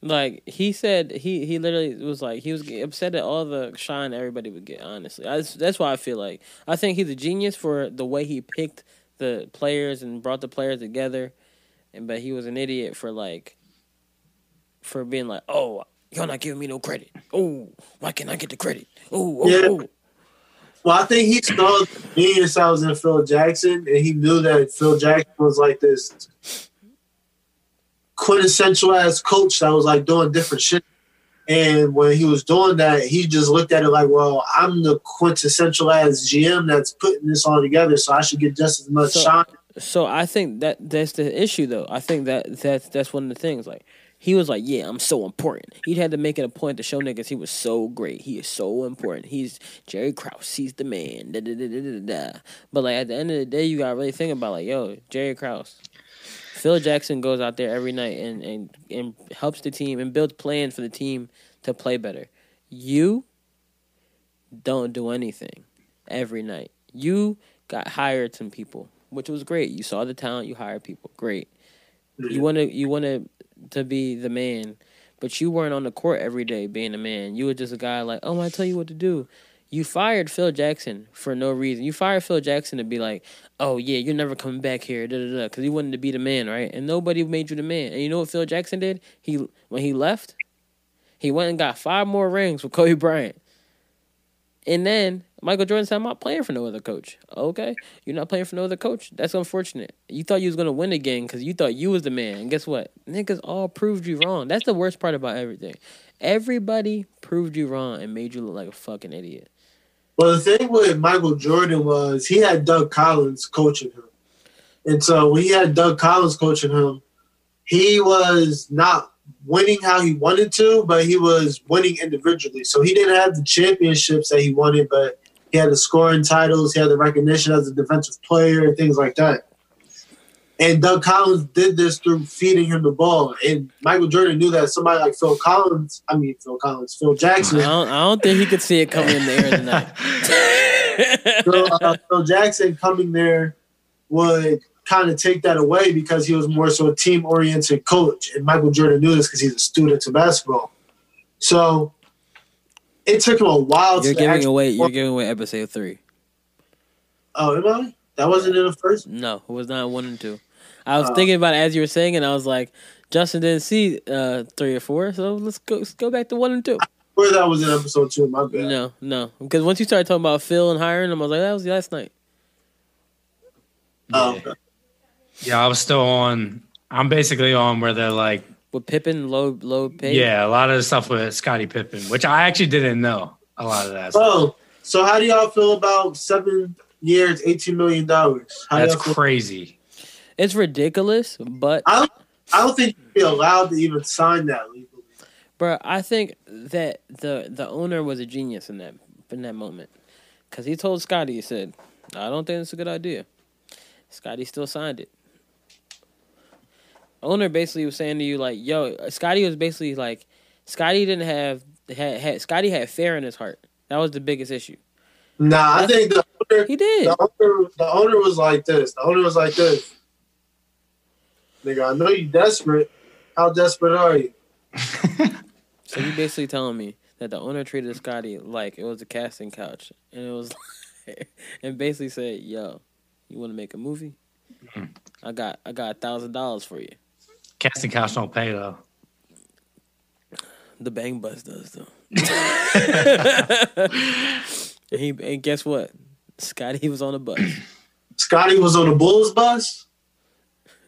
Like he said, he he literally was like he was upset at all the shine everybody would get. Honestly, I, that's why I feel like I think he's a genius for the way he picked the players and brought the players together, and but he was an idiot for like for being like, oh, y'all not giving me no credit. Oh, why can't I get the credit? Oh, oh, Yeah. oh. Well, I think he saw the genius I was in Phil Jackson, and he knew that Phil Jackson was like this quintessential ass coach that was like doing different shit. And when he was doing that, he just looked at it like, well, I'm the quintessential ass GM that's putting this all together, so I should get just as much So- shine. So I think that that's the issue, though. I think that that's that's one of the things. Like he was like, "Yeah, I'm so important." He had to make it a point to show niggas he was so great. He is so important. He's Jerry Krause. He's the man. Da, da, da, da, da, da. But like at the end of the day, you gotta really think about like, yo, Jerry Krause. Phil Jackson goes out there every night and, and, and helps the team and builds plans for the team to play better. You don't do anything every night. You got hired some people, which was great. You saw the talent, you hired people. Great. You mhm. wanted you wanted to be the man, but you weren't on the court every day being a man. You were just a guy like, oh, I tell you what to do. You fired Phil Jackson for no reason. You fired Phil Jackson to be like, oh yeah, you're never coming back here, da da da, because he wanted to be the man, right? And nobody made you the man. And you know what Phil Jackson did? He when he left, he went and got five more rings with Kobe Bryant. And then Michael Jordan said, I'm not playing for no other coach. Okay. You're not playing for no other coach. That's unfortunate. You thought you was gonna win again because you thought you was the man. And guess what? Niggas all proved you wrong. That's the worst part about everything. Everybody proved you wrong and made you look like a fucking idiot. Well, the thing with Michael Jordan was he had Doug Collins coaching him. And so when he had Doug Collins coaching him, he was not winning how he wanted to, but he was winning individually. So he didn't have the championships that he wanted, but he had the scoring titles, he had the recognition as a defensive player, and things like that. And Doug Collins did this through feeding him the ball. And Michael Jordan knew that somebody like Phil Collins, I mean Phil Collins, Phil I Jackson, don't, I don't think he could see it coming in the air tonight. Phil, uh, Phil Jackson coming there would kind of take that away because he was more so a team oriented coach. And Michael Jordan knew this because he's a student of basketball. So it took him a while You're to giving actually- away. You're giving away episode three. Oh, am I? That wasn't in the first. No, it was not one and two. I was Oh. thinking about it as you were saying, and I was like, Justin didn't see uh, three or four, so let's go. Let's go back to one and two. Where that was in episode two. My bad. No, no, because once you started talking about Phil and hiring him, I was like, that was last night. Oh, Yeah. okay. Yeah, I was still on. I'm basically on where they're like, With Pippen, low, low pay. yeah, a lot of the stuff with Scottie Pippen, which I actually didn't know a lot of that. stuff. Oh, so how do y'all feel about seven years, eighteen million dollars? That's crazy. It's ridiculous, but I don't, I don't think you'd be allowed to even sign that legally. Bro, I think that the the owner was a genius in that in that moment, because he told Scottie, he said, "I don't think it's a good idea." Scottie still signed it. Owner basically was saying to you like, "Yo," Scottie was basically like, Scottie didn't have had, had Scottie had fear in his heart. That was the biggest issue. Nah, I think the owner, He did. the owner, the owner was like this. The owner was like this. Nigga, I know you're desperate. How desperate are you? So you're basically telling me that the owner treated Scottie like it was a casting couch, and it was, and basically said, "Yo, you want to make a movie? Mm-hmm. I got I got a thousand dollars for you." Casting couch don't pay though. The Bang Bus does though. and, he, and guess what? Scottie was on a bus. Scottie was on the Bulls bus.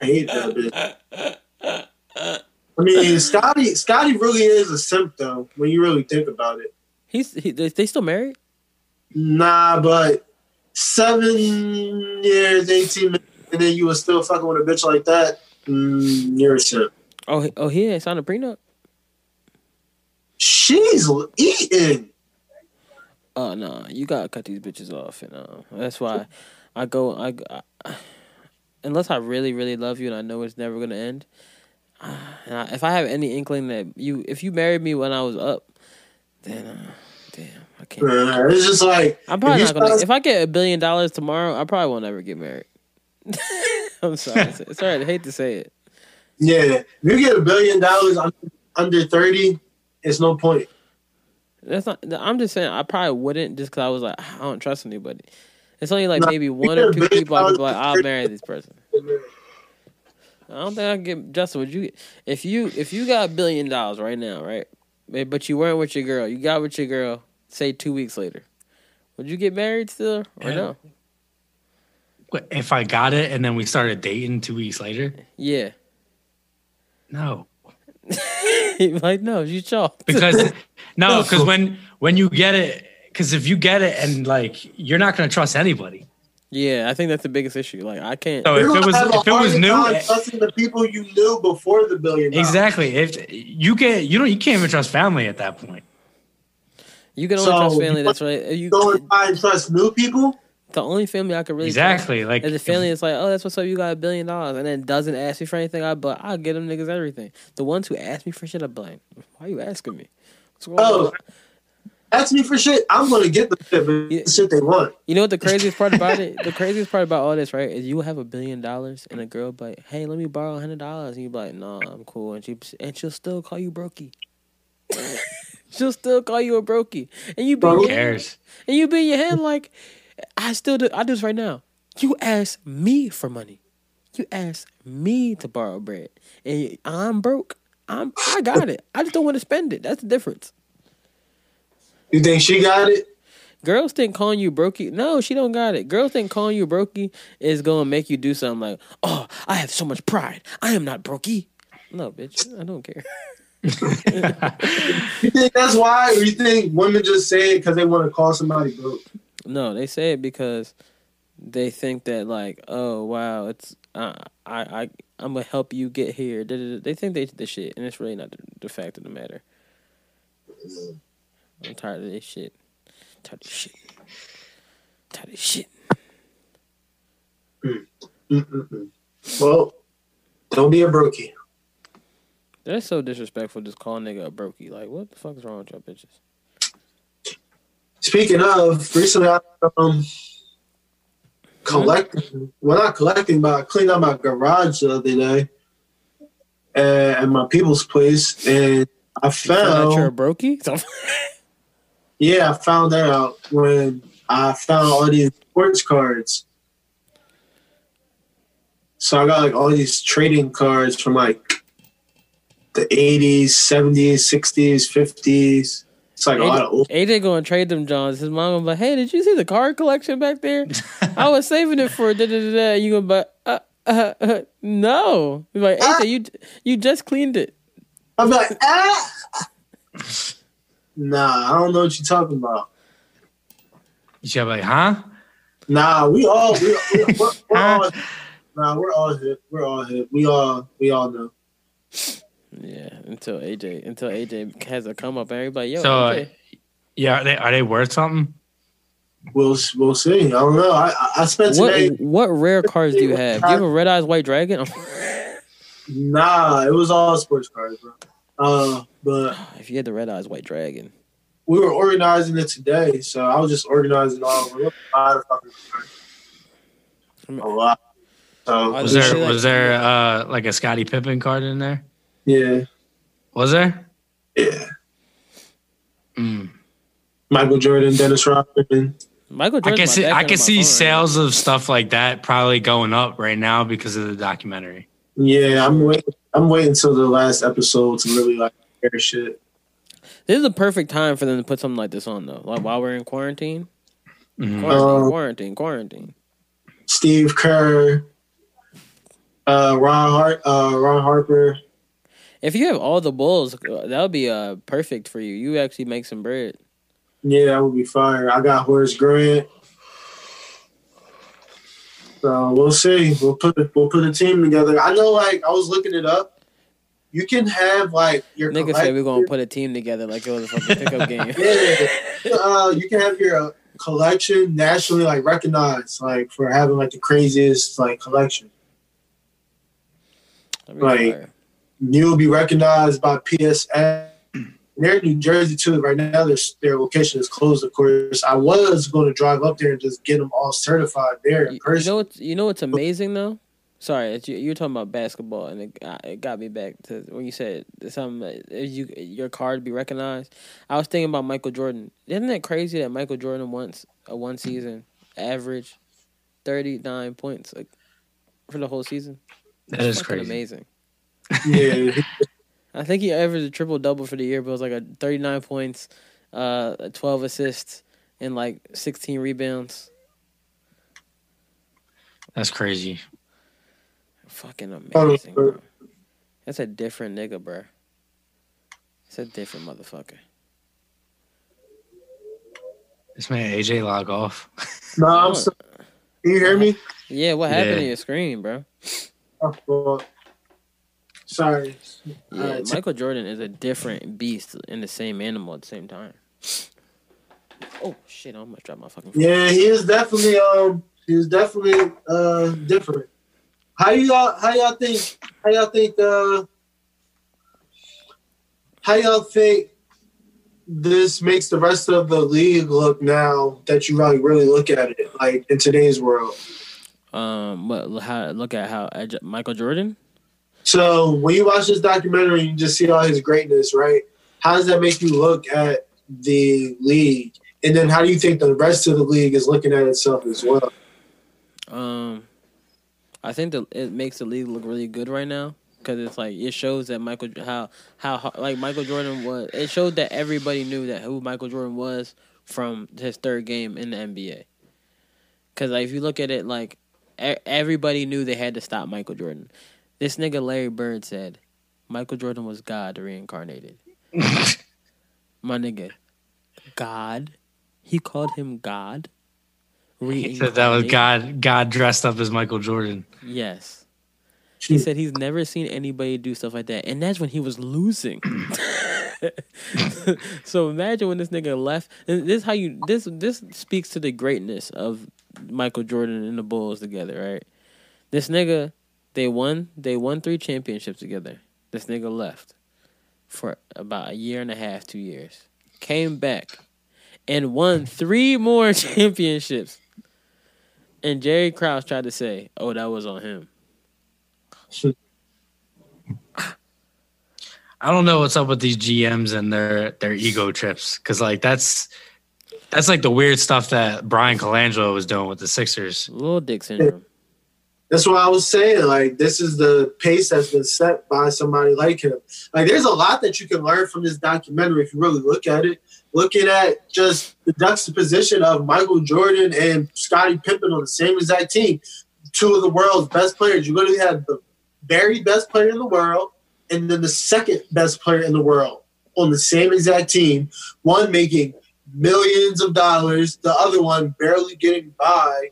I hate that bitch. I mean, Scottie, Scottie really is a simp though. When you really think about it. He's he, they, they still married? Nah, but seven years, eighteen minutes, and then you were still fucking with a bitch like that. Mm, you're a simp. Oh he- oh he ain't signed a prenup. She's eating. Oh no, you gotta cut these bitches off, and uh, that's why I go. I, I unless I really really love you and I know it's never gonna end. And I, if I have any inkling that you, if you married me when I was up, then uh, damn, I can't. Uh, it's just like I'm probably if not gonna. start- If I get a billion dollars tomorrow, I probably won't ever get married. I'm sorry. sorry, I hate to say it. Yeah, if you get a billion dollars under, under thirty, it's no point. That's not. I'm just saying I probably wouldn't just because I was like I don't trust anybody. It's only like No, maybe one or two people I could be like, I'll marry this person. I don't think I can get Justin. Would you if you if you got a billion dollars right now, right? But you weren't with your girl. You got with your girl. Say two weeks later, would you get married still or Yeah. no? If I got it and then we started dating two weeks later, Yeah. no, like no, you chalk. because no, because when when you get it, because if you get it and like you're not gonna trust anybody. Yeah, I think that's the biggest issue. Like I can't. So if it was if it was new, eh trusting the people you knew before the billion. dollars. exactly. If you get you don't you can't even trust family at that point. You can only So, trust family. That's right. You Go and try and trust new people. the only family I could really Exactly. Like Trust is the family that's like, oh, that's what's up. You got a billion dollars, and then doesn't ask me for anything. I but I'll get them niggas everything. The ones who ask me for shit, I blame. why are you asking me? What's going Oh, on? Ask me for shit. I'm gonna get the shit, Yeah. the shit they want. You know what the craziest part about it? The craziest part about all this, right, is you have a billion dollars, and a girl be like, hey, let me borrow a hundred dollars, and you be like, nah, I'm cool, and she and she'll still call you brokey. she'll still call you a brokey, and you be Bro, who cares? And you be in your head like, I still do. I do this right now. You ask me for money. You ask me to borrow bread, and I'm broke. I'm. I got it. I just don't want to spend it. That's the difference. You think she got it? Girls think calling you brokey. No, she don't got it. Girls think calling you brokey is gonna make you do something like, oh, I have so much pride. I am not brokey. No, bitch. I don't care. You think that's why, or you think women just say it because they want to call somebody broke? No, they say it because they think that like, oh wow, it's uh, I I I'm gonna help you get here. They think they did the shit, and it's really not the, the fact of the matter. I'm tired of this shit. Tired of this shit. Tired of this shit. Mm-mm-mm. Well, don't be a brokey. That's so disrespectful. Just call a nigga a brokey. Like, what the fuck is wrong with y'all bitches? Speaking of, recently I um collecting. Well, not collecting, but I cleaned out my garage the other day at, at my people's place, and I found. you're a brokey? So- Yeah, I found that out when I found all these sports cards. So I got like all these trading cards from like the 80s, 70s, 60s, 50s. It's like a lot of old. AJ going to trade them Johns. His mom was like, "Hey, did you see the card collection back there? I was saving it for da da da da." You gonna but uh, uh, uh, no? He's like, Ah. AJ, you you just cleaned it. I'm like, ah! Nah, I don't know what you're talking about. You should be like, huh? Nah, we all, we, we, we're, we're all, nah, we're all hip. We're all hip. We all, we all know. Yeah, until AJ until AJ has a come up everybody, yo, So, uh, AJ. Yeah, are they are they worth something? We'll, we'll see. I don't know. I, I- I spent what today. what rare cards do you have? Do you have a red eyes white dragon? Nah, it was all sports cards, bro. Uh, but if you had the red eyes white dragon, we were organizing it today, so I was just organizing all of them. A lot of fucking. A lot. So Was there see that. was there uh like a Scottie Pippen card in there? yeah, Was there? yeah. Mm. Michael Jordan, Dennis Rodman. Michael I Jordan. can see I can see sales of stuff like that probably going up right now because of the documentary. Yeah, I'm waiting. I'm waiting until the last episode to really like hear shit. This is a perfect time for them to put something like this on though. Like while we're in quarantine. Mhm. Quarantine, Um, quarantine, quarantine. Steve Kerr, uh, Ron Hart, uh, Ron Harper. If you have all the bulls, uh, that would be uh perfect for you. You actually make some bread. Yeah, that would be fire. I got Horace Grant. So we'll see. We'll put we'll put a team together. I know, like I was looking it up. You can have like your Nigga said we're gonna put a team together like it was a fucking pickup game. Yeah, uh, you can have your uh, collection nationally like recognized, like for having like the craziest like collection. That'd be Right. fire. You'll be recognized by PSA. They're in New Jersey too. Right now, their their location is closed. Of course, I was going to drive up there and just get them all certified there in You, you know what's you know what's amazing though. Sorry, it's, you, you were talking about basketball, and it got, it got me back to when you said something. Uh, like, if You your card be recognized. I was thinking about Michael Jordan. Isn't that crazy that Michael Jordan once a one season average thirty nine points like for the whole season? That is Fucking crazy. amazing. yeah, I think he averaged a triple double for the year, but it was like a thirty nine points, uh, twelve assists, and like sixteen rebounds. That's crazy. Fucking amazing, bro. bro. That's a different nigga, bro. It's a different motherfucker. This man AJ log off. no, I'm so, can you hear me? Yeah, what happened to your screen, bro? Oh, well, sorry. Yeah, so- Michael Jordan is a different beast in the same animal at the same time. Oh shit! I'm gonna drop my fucking. phone. Yeah, he is definitely um he is definitely uh different. How y'all how y'all think how y'all think uh how y'all think this makes the rest of the league look now that you really really look at it like in today's world? Um, but how look at how uh, Michael Jordan? So when you watch this documentary, you just see all his greatness, right? How does that make you look at the league? And then how do you think the rest of the league is looking at itself as well? Um, I think that it makes the league look really good right now because it's like it shows that Michael how how like Michael Jordan was. It showed that everybody knew that who Michael Jordan was from his third game in the NBA. Because like if you look at it, like everybody knew they had to stop Michael Jordan. This nigga Larry Bird said Michael Jordan was God reincarnated. My nigga, God. He called him God. He said that was God God dressed up as Michael Jordan. Yes. He said he's never seen anybody do stuff like that. And that's when he was losing. so imagine when this nigga left. And this how you this this speaks to the greatness of Michael Jordan and the Bulls together, right? This nigga, they won they won three championships together. This nigga left for about a year and a half, two years. Came back and won three more championships. And Jerry Krause tried to say, "Oh, that was on him." I don't know what's up with these GMs and their their ego trips because like that's that's like the weird stuff that Bryan Colangelo was doing with the Sixers. Little dick syndrome. That's what I was saying. Like, this is the pace that's been set by somebody like him. Like, there's a lot that you can learn from this documentary if you really look at it. Looking at just the juxtaposition of Michael Jordan and Scottie Pippen on the same exact team, two of the world's best players. You literally had the very best player in the world and then the second best player in the world on the same exact team. One making millions of dollars, the other one barely getting by.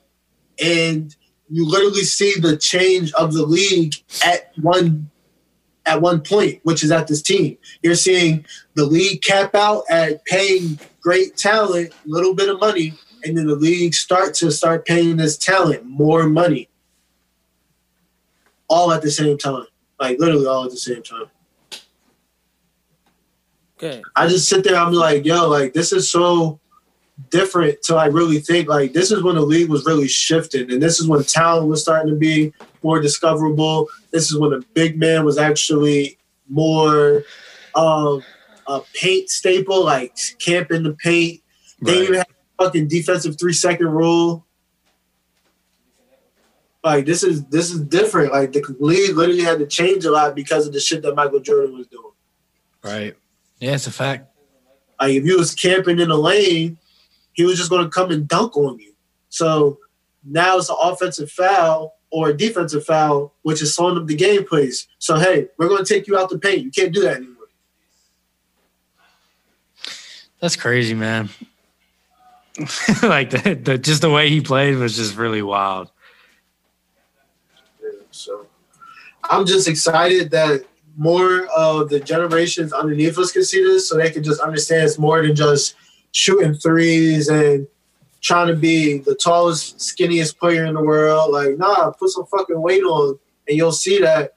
And you literally see the change of the league at one at one point, which is at this team. You're seeing the league cap out at paying great talent, a little bit of money, and then the league start to start paying this talent more money. All at the same time. Like literally all at the same time. Okay. I just sit there, I'm like, yo, like this is so different to like really think like this is when the league was really shifting and this is when talent was starting to be more discoverable. This is when the big man was actually more um a paint staple, like camp in the paint. They Right. even have fucking defensive three second rule. Like this is this is different. Like the league literally had to change a lot because of the shit that Michael Jordan was doing. Right. Yeah, it's a fact. Like if you was camping in the lane, he was just gonna come and dunk on you. So now it's an offensive foul or a defensive foul, which is slowing up the game plays. So hey, we're gonna take you out the paint. You can't do that anymore. That's crazy, man. like the, the just the way he played was just really wild. Yeah, so I'm just excited that more of the generations underneath us can see this, so they can just understand it's more than just shooting threes and trying to be the tallest, skinniest player in the world. Like, nah, put some fucking weight on, and you'll see that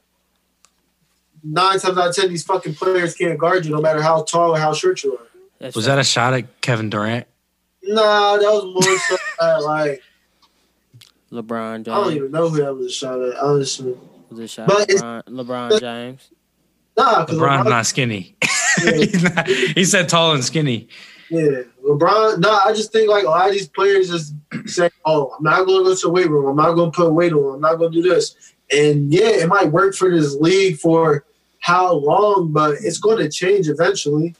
nine times out of ten, these fucking players can't guard you, no matter how tall or how short you are. That's Was that a shot at Kevin Durant? Nah, that was more so at, uh, like LeBron I don't even know who that was a shot at, honestly. Was it a shot? But it's- LeBron, LeBron James. Nah, LeBron's LeBron, not skinny. Yeah. He's not- he said tall and skinny. Yeah, LeBron. No, I just think like a lot of these players just say, "Oh, I'm not going to go to the weight room. I'm not going to put weight on. I'm not going to do this." And yeah, it might work for this league for how long, but it's going to change eventually.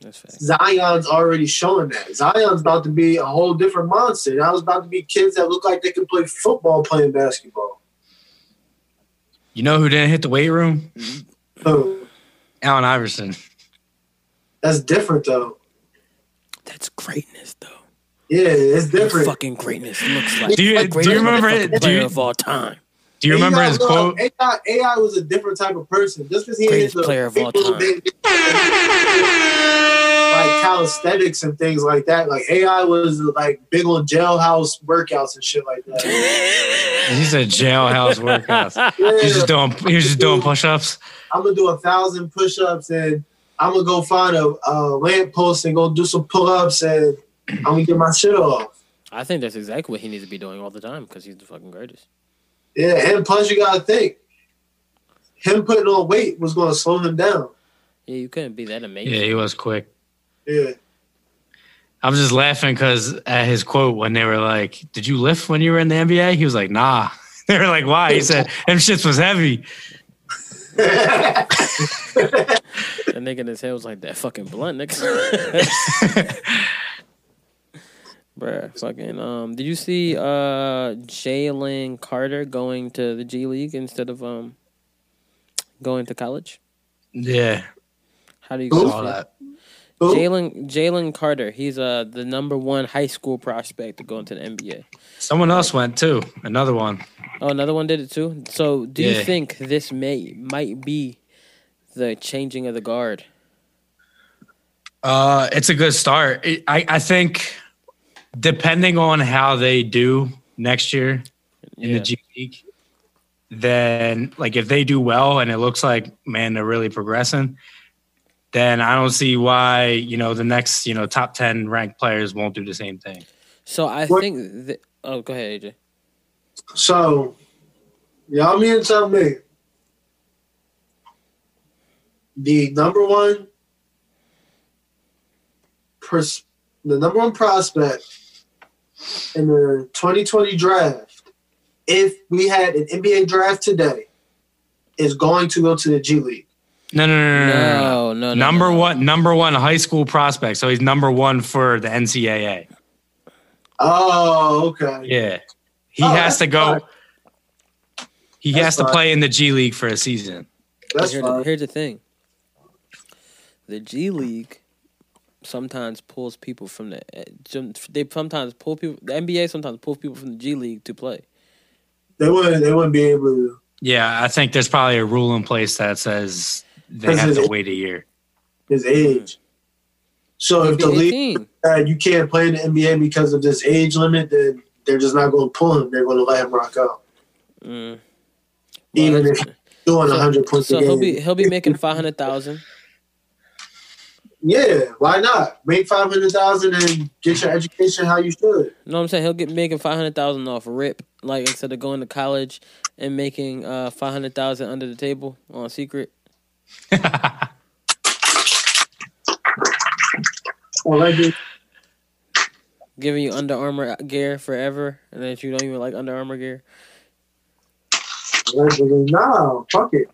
That's. Zion's already showing that. Zion's about to be a whole different monster. Now it's about to be kids that look like they can play football playing basketball. You know who didn't hit the weight room? So Allen Iverson. that's different, though. That's greatness, though. Yeah, it's What different. fucking greatness looks like. Do you- Like do you remember it? Do Player you- of all time. Do you remember AI, his quote? AI, AI was a different type of person. Just because he Greatest is a player of all time. they- like calisthenics and things like that. Like AI was like big on jailhouse workouts and shit like that. He's a jailhouse workouts. He was Yeah, just doing he was just doing push-ups. I'm gonna do a thousand push-ups and I'm gonna go find a, a lamp post and go do some pull-ups and I'm gonna get my shit off. I think that's exactly what he needs to be doing all the time because he's the fucking greatest. Yeah, and plus you gotta think, him putting on weight was gonna slow him down. Yeah, you couldn't be that amazing. Yeah, he was quick. Yeah. I was just laughing because at his quote when they were like, "Did you lift when you were in the NBA?" He was like, "Nah." They were like, "Why?" He said, "Them shits was heavy." That nigga in his head was like that fucking blunt, nigga. Bruh, fucking. Um, did you see uh Jalen Carter going to the G League instead of um going to college? yeah, How do you Who? go saw that. Jalen Jalen Carter. He's uh the number one high school prospect to go into the NBA. Someone else went too. Another one. Oh, another one did it too. So, do you think this may might be the changing of the guard? Uh, it's a good start. It- I I think depending on how they do next year in Yeah. the G League, then like if they do well and it looks like man they're really progressing, then I don't see why you know the next you know top ten ranked players won't do the same thing. So I What- think. That, oh, go ahead, AJ. So, y'all mean to tell me the number one, pers- the number one prospect in the 2020 draft, if we had an NBA draft today, is going to go to the G League. No, no, no, no, no, no, no. No, no, no. number no, no. one, number one high school prospect. So he's number one for the NCAA. Oh, okay. Yeah, he Oh, has to go. fine. He That's has to fine. play in the G League for a season. That's here's, the, fine. here's the thing. The G League sometimes pulls people from the. eh, They sometimes pull people. The NBA sometimes pulls people from the G League to play. They wouldn't. They wouldn't be able to. Yeah, I think there's probably a rule in place that says they have to wait a year. His age. So if the league 18. that you can't play in the NBA because of this age limit, then they're just not going to pull him. They're going to let him rock out, Mm. even if he's doing so, hundred points so a game. he'll be he'll be making five hundred thousand. Yeah, why not? Make five hundred thousand and get your education how you should. You know what I'm saying? He'll get making five hundred thousand off rip, like instead of going to college and making uh five hundred thousand under the table on secret. Allegedly, Giving you Under Armour gear forever, and that you don't even like Under Armour gear. nah, fuck it.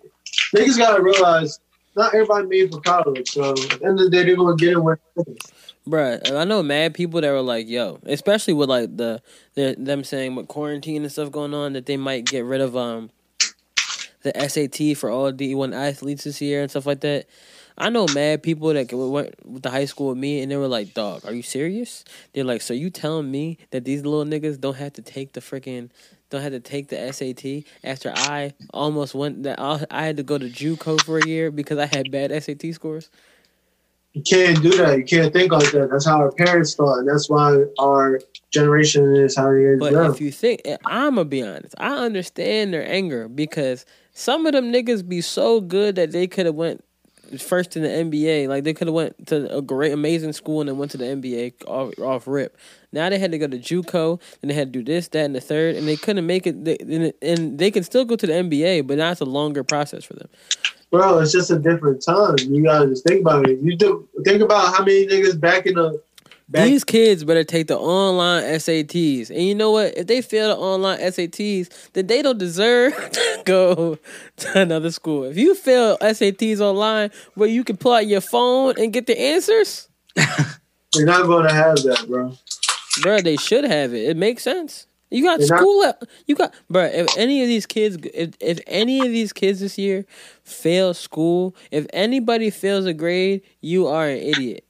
Niggas gotta realize not everybody made for college, so at the end of the day, they're gonna get it. Bruh, I know mad people that were like, "Yo," especially with like the, the them saying with quarantine and stuff going on that they might get rid of um the SAT for all D one athletes this year and stuff like that. I know mad people that went with the high school with me and they were like, "Dog, are you serious?" They're like, "So you telling me that these little niggas don't have to take the freaking don't have to take the SAT after I almost went that I I had to go to JUCO for a year because I had bad SAT scores." You can't do that. You can't think like that. That's how our parents thought, and that's why our generation is how it is But now. if you think, I'm gonna be honest, I understand their anger because some of them niggas be so good that they could have went first in the NBA. Like they could have went to a great, amazing school and then went to the NBA off, off rip. Now they had to go to JUCO, and they had to do this, that, and the third, and they couldn't make it. They, and, and they can still go to the NBA, but now it's a longer process for them. Bro, it's just a different time. You gotta just think about it. You do think about how many niggas back in the back These kids better take the online SATs. And you know what? If they fail the online SATs, then they don't deserve to go to another school. If you fail SATs online where you can pull out your phone and get the answers, You're not gonna have that, bro. bro, they should have it. It makes sense. You got They're school. At, you got, bro. If any of these kids, if, if any of these kids this year fail school, if anybody fails a grade, you are an idiot.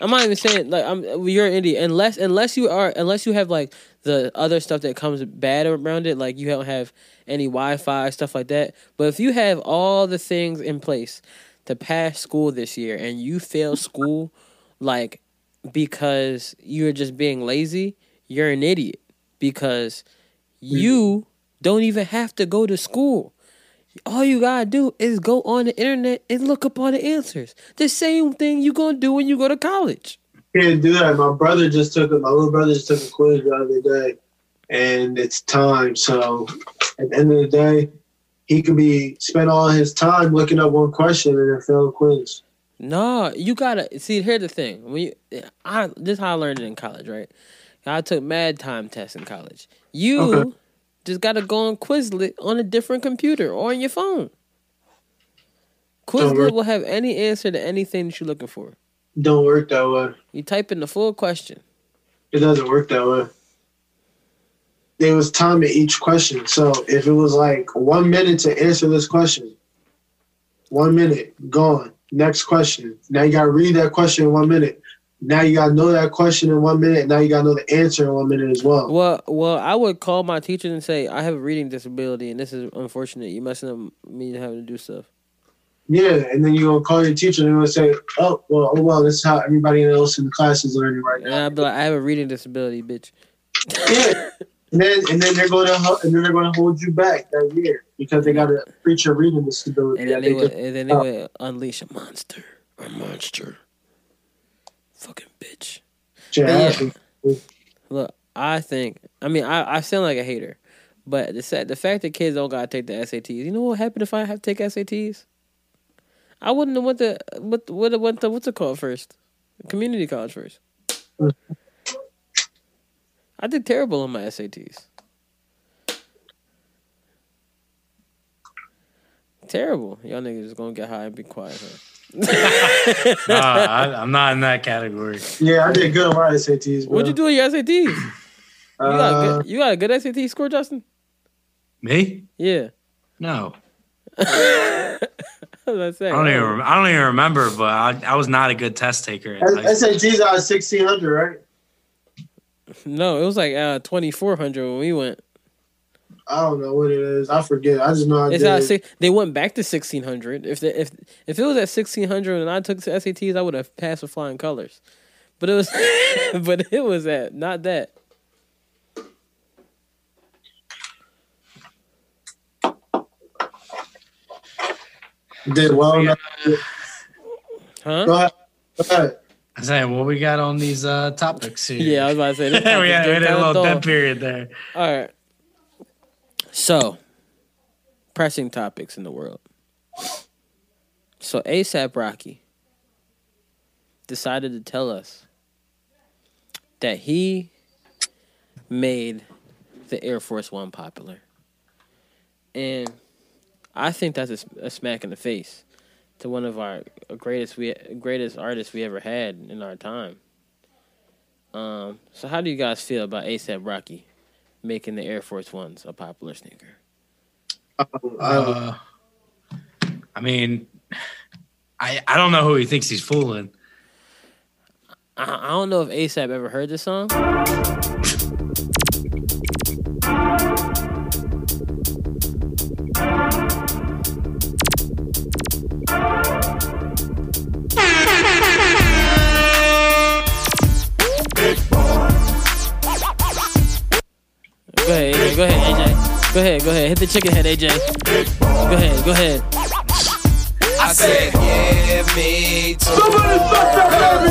I'm not even saying like I'm. You're an idiot unless unless you are unless you have like the other stuff that comes bad around it, like you don't have any Wi-Fi stuff like that. But if you have all the things in place to pass school this year and you fail school, like because you're just being lazy, you're an idiot because mm-hmm. you don't even have to go to school. All you gotta do is go on the internet and look up all the answers. The same thing you gonna do when you go to college. Can't do that. My brother just took it. My little brother just took a quiz the other day, and it's time. So at the end of the day, he could be spend all his time looking up one question and then fail a quiz. No, you gotta see. Here's the thing: when you, I this is how I learned it in college, right? I took mad time tests in college. You Okay. Just gotta go on Quizlet on a different computer or on your phone. Quizlet will have any answer to anything that you're looking for. Don't work that way. You type in the full question. It doesn't work that way. There was time at each question. So if it was like one minute to answer this question, one minute, gone. Next question. Now you gotta read that question in one minute. Now you gotta know that question in one minute. Now you gotta know the answer in one minute as well. Well, well, I would call my teacher and say, "I have a reading disability, and this is unfortunate. You messing up me having to do stuff." Yeah, and then you're gonna call your teacher and they're gonna say, Oh, well, oh well, this is how everybody else in the class is learning right And now. Be like, "I have a reading disability, bitch." Yeah. And then and then they're gonna and then they're gonna hold you back that year because they gotta preach your reading disability. And then they they and then they would unleash a monster, a monster, fucking bitch. Yeah. Look, I think. I mean, I, I sound like a hater, but the the fact that kids don't gotta take the SATs. You know what happened if I have to take SATs? I wouldn't have went to what what went to what's it called first? Community college first. I did terrible on my SATs. Terrible. Y'all niggas is gonna get high and be quiet, huh? Nah, I, I'm not in that category. Yeah, I did good on my SATs. Bro. What'd you do in your SATs? You got, a good, you got a good SAT score, Justin? Me? Yeah. No. What was I saying? I don't even. rem- I don't even remember. But I, I was not a good test taker. in high school. SATs out of sixteen hundred, right? No, it was like uh, twenty four hundred when we went. I don't know what it is. I forget. I just know I It's did. not six, they went back to sixteen hundred. If the, if if it was at sixteen hundred and I took the SATs, I would have passed with flying colors. But it was, but it was at not that. did well enough. Huh? Go ahead. Go ahead. I say, what we got on these uh, topics here? Yeah, I was about to say. this we had, we had a little dead period there. All right. So, pressing topics in the world. So ASAP Rocky decided to tell us that he made the Air Force One popular, and I think that's a smack in the face to one of our greatest we greatest artists we ever had in our time. Um, so how do you guys feel about ASAP Rocky making the Air Force Ones a popular sneaker? I- Uh, I mean, I I don't know who he thinks he's fooling. I, I don't know if ASAP ever heard this song. Go ahead, go ahead. Hit the chicken head, AJ. Go ahead, go ahead. I said, yeah, me too.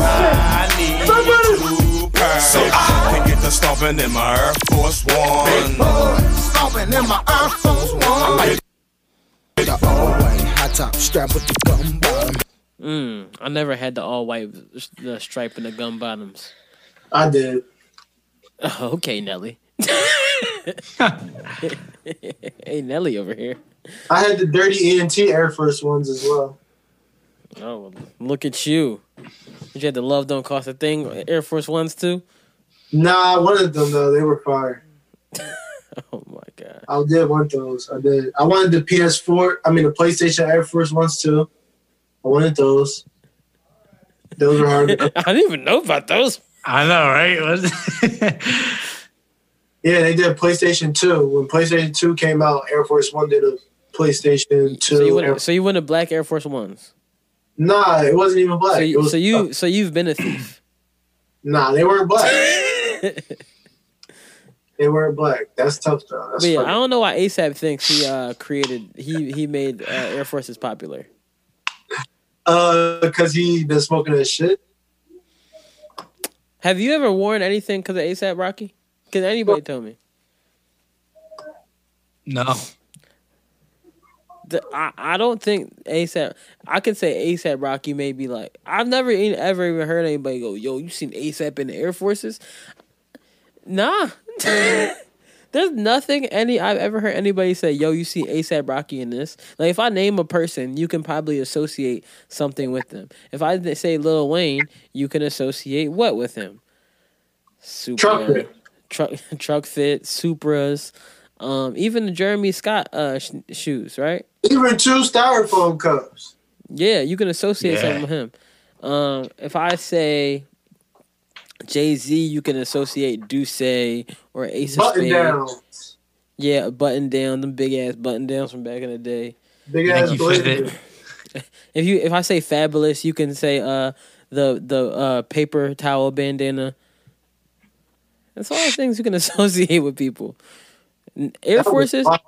I need two pairs. So I can get the stomping in my Air Force One. Stomping in my Air Force One. The all white high top strap with the gum bottom. Mm, I never had the all white the stripe and the gum bottoms. I did. Oh, okay, Nelly. hey, Nelly over here. I had the dirty ENT Air Force ones as well. Oh, well, look at you. You had the love don't cost a thing Air Force Ones too. Nah, I wanted them though. They were fire. Oh my god. I did want those. I did. I wanted the PS4. I mean the PlayStation Air Force ones too. I wanted those. Those were hard. I didn't even know about those. I know, right? Yeah, they did PlayStation Two. When PlayStation Two came out, Air Force One did a PlayStation Two. So you Air- went so you went to black Air Force Ones. nah, it wasn't even black. So you, was- so you so you've been a thief. Nah, they weren't black. they weren't black. That's tough though. That's But yeah, I don't know why ASAP thinks he uh, created he he made uh, Air Forces popular. Uh, because he been smoking that shit. Have you ever worn anything because of ASAP Rocky? Can anybody tell me? no. The, I, I don't think ASAP. I can say ASAP Rocky may be like I've never e- ever even heard anybody go, "Yo, you seen ASAP in the Air Forces?" Nah, there's nothing any I've ever heard anybody say, "Yo, you see ASAP Rocky in this." Like if I name a person, you can probably associate something with them. If I say Lil Wayne, you can associate what with him? Super Trukfit. Truck Trukfit, Supras, um, even the Jeremy Scott uh, sh- shoes, right? Even two styrofoam cups. Yeah, you can associate Yeah. something with him. Um, if I say Jay Z, you can associate D'USSÉ or Ace of Button Spades. Yeah, a button down, them big ass button downs from back in the day. Big ass Nike blazer. Fitbit. If you if I say Fabolous, you can say uh the the uh paper towel bandana. That's all the things you can associate with people. Air That Forces, y'all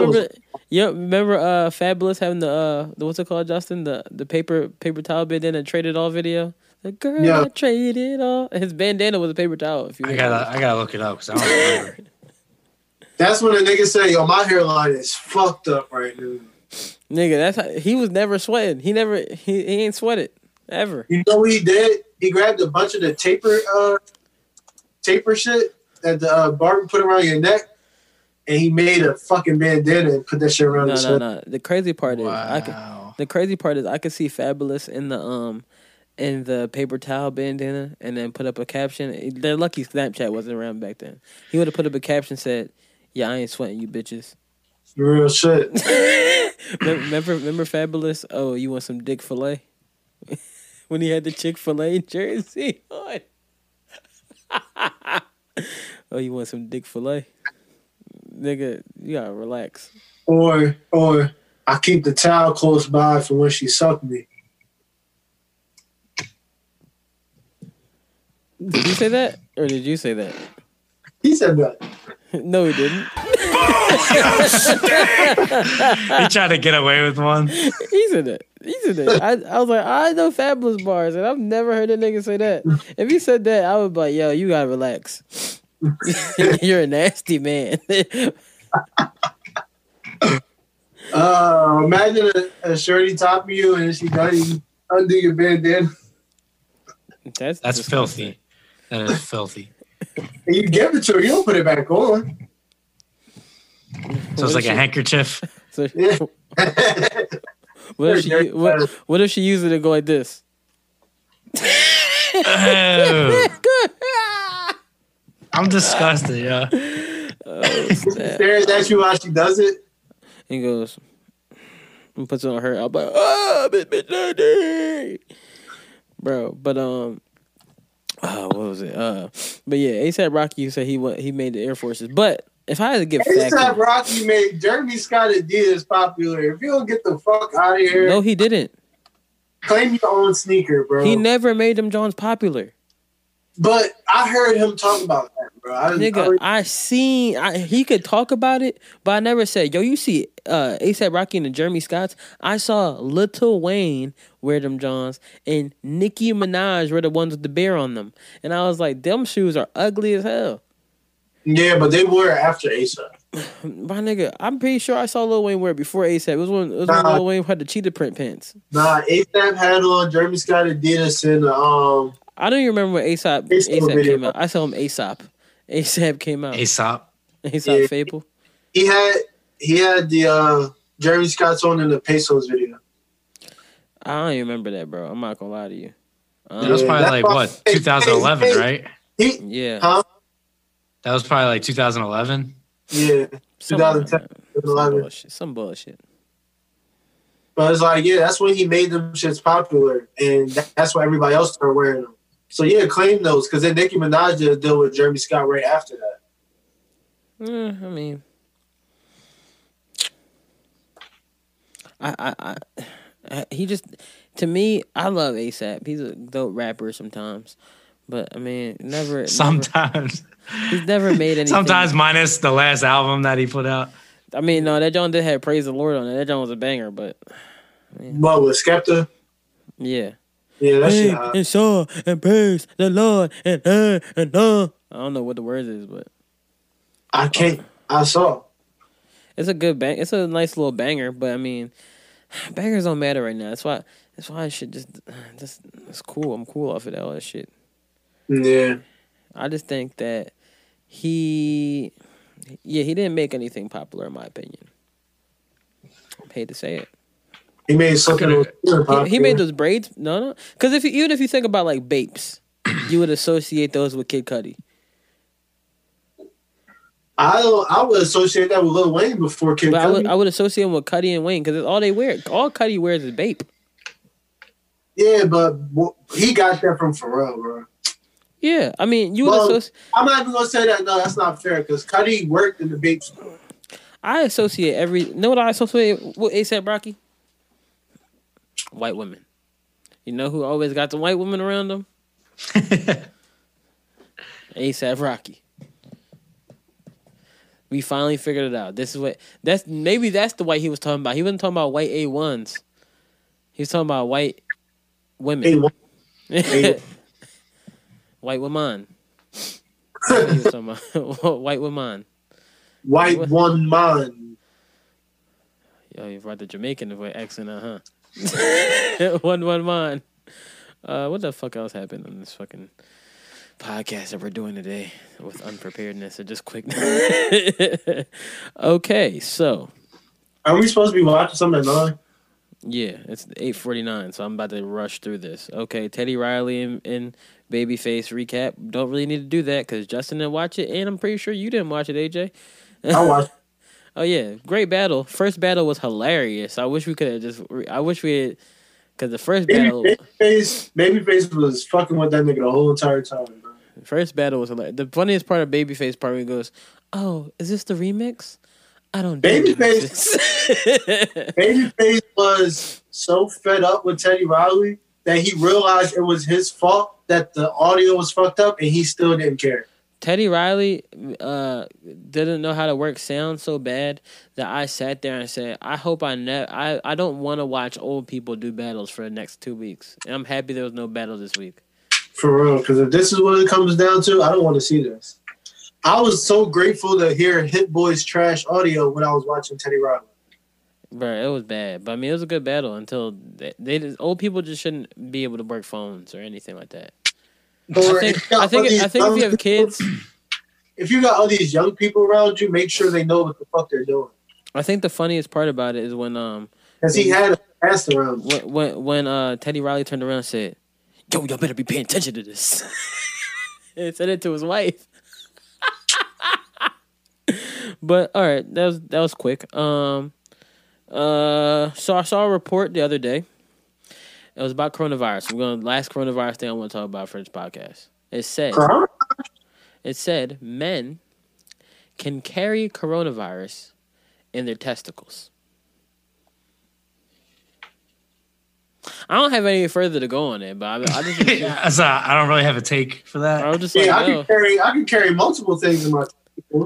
that was- remember? Yeah, remember uh Fabolous having the uh the what's it called, Justin? The the paper paper towel bandana Trade It All video. The girl Yeah. I Trade It All. His bandana was a paper towel. If you I gotta I gotta look it up because I don't remember. That's when the nigga say, "Yo, my hairline is fucked up right now." nigga, that's how, he was never sweating. He never he, he ain't sweated ever. You know what he did? He grabbed a bunch of the taper, uh, taper shit that the uh, barber put around your neck, and he made a fucking bandana and put that shit around No, his no, head. no. The crazy part is I can, the crazy part is I could see Fabolous in the um in the paper towel bandana and then put up a caption. They're lucky Snapchat wasn't around back then. He would have put up a caption said, "Yeah, I ain't sweating you bitches." Real shit. remember, remember Fabolous? Oh, you want some dick fillet? when he had the Chick Fil A jersey on. oh, you want some dick fillet? Nigga, you gotta relax. Or, or I keep the towel close by for when she sucked me. Did you say that, or did you say that? He said that. No, he didn't. Oh, he tried to get away with one. He said that. He said that. I, I was like, I know Fabolous bars, and I've never heard a nigga say that. If he said that, I would be like, yo, you gotta relax. You're a nasty man. Uh, imagine a, a shorty top you and she got you undo your bandana That's That's disgusting. filthy. That is filthy. and you give it to her. You don't put it back on. So it's like a handkerchief. So, Yeah. what if she what, what if she used it to go like this? I'm disgusted, yeah. Oh, snap. Stares at you while she does it. He goes and puts it on her. I'm like, ah, bitch, bitch, daddy. bro. But um, uh, what was it? Uh, but yeah, ASAP Rocky said he went, he made the Air Forces. But if I had to get ASAP facts, Rocky made Jeremy Scott Adidas popular. If you don't get the fuck out of here, no, he didn't. claim your own sneaker, bro. He never made them Johns popular. but I heard him talk about that, bro. I, Nigga, I, I seen I, he could talk about it, but I never said, "Yo, you see uh ASAP Rocky and the Jeremy Scotts." I saw Lil Wayne wear them Johns, and Nicki Minaj were the ones with the bear on them, and I was like, "Them shoes are ugly as hell." Yeah, but they were after ASAP. My nigga, I'm pretty sure I saw Lil Wayne wear it before ASAP. It was when it was when Nah. Lil Wayne had the cheetah print pants. Nah, ASAP had on Jeremy Scott Adidas and um. I don't even remember when ASAP ASAP ASAP came out. I saw him ASAP. ASAP came out. Aesop. ASAP Yeah. Fable. He had he had the uh Jeremy Scott's on in the Pesos video. I don't even remember that, bro. I'm not gonna lie to you. Um, That was probably like what, 2011, hey, hey. right? He yeah. huh? That was probably like 2011. Yeah, Something like 2010, that. Some 2011. bullshit. Some bullshit. But it's like, yeah, that's when he made them shits popular, and that's why everybody else started wearing them. So yeah, claim those, because then Nicki Minaj did a deal with Jeremy Scott right after that. Eh, I mean, I, I, I, I, he just to me, I love ASAP. He's a dope rapper sometimes, but I mean, never, never Sometimes. he's never made anything. Sometimes minus the last album that he put out. I mean, no, that John did have praise the Lord on it. That John was a banger, but What with Skepta? yeah. Yeah, that Hey, shit. hot. and saw and praise the Lord and uh, and uh. I don't know what the words is, but I can't. I saw. It's a good bang. It's a nice little banger, but I mean, bangers don't matter right now. That's why. That's why I should just, just. It's cool. I'm cool off of that, all that shit. Yeah, I just think that he, yeah, he didn't make anything popular in my opinion. I hate to say it. he made something. could've- He, he made those braids. No, no, because if you, even if you think about like Bapes, you would associate those with Kid Cudi. I don't- I would associate that with Lil Wayne before Kid But I would, Cudi. I would associate him with Cudi and Wayne because it's all they wear. All Cudi wears is Bape. yeah, but w- he got that from Pharrell, bro. Yeah, I mean, you Well. I'm not even gonna say that. No, that's not fair because Cudi worked in the store. I associate every. Know what I associate with ASAP Rocky? White women. You know who always got the white women around them? ASAP Rocky. We finally figured it out. This is what that's maybe that's the white he was talking about. He wasn't talking about white A ones. He was talking about white women. what- white woman. white woman. white What? one man. Yo, you brought the Jamaican with accent, uh huh. one one one. Uh, what the fuck else happened on this fucking podcast that we're doing today with unpreparedness and just quick? okay, so Are we supposed to be watching something at nine? yeah, it's eight forty nine, so I'm about to rush through this. Okay, Teddy Riley and, and Babyface recap. Don't really need to do that because Justin didn't watch it, and I'm pretty sure you didn't watch it, AJ. I watched. Oh yeah, great battle. First battle was hilarious. I wish we could have just. I wish we had, because the first Baby, battle, Babyface, Babyface was fucking with that nigga the whole entire time. Bro. first battle was hilarious. The funniest part of Babyface part when he goes, "Oh, is this the remix? I don't." do Babyface- remixes." Babyface was so fed up with Teddy Riley that he realized it was his fault that the audio was fucked up, and he still didn't care. Teddy Riley uh, didn't know how to work sound so bad that I sat there and said, "I hope I never. I I don't want to watch old people do battles for the next two weeks." And I'm happy there was no battle this week. For real, because if this is what it comes down to, I don't want to see this. I was so grateful to hear Hit Boy's trash audio when I was watching Teddy Riley. Bro, it was bad, but I mean, it was a good battle until they, they just, old people just shouldn't be able to work phones or anything like that. I think I think I think if you have kids, if you got all these young people around you, make sure they know what the fuck they're doing. I think the funniest part about it is when um Because he had a pass around. when when, when uh Teddy Riley turned around and said, "Yo, y'all better be paying attention to this," and said it to his wife. but all right, that was that was quick. Um, uh, so I saw a report the other day. It was about coronavirus. We're going to last coronavirus thing I want to talk about for this podcast. It said it said men can carry coronavirus in their testicles. I don't have any further to go on it, but I, I just Yeah, so I don't really have a take for that. I was just like, Yeah, I yo, can carry I can carry multiple things in my testicles.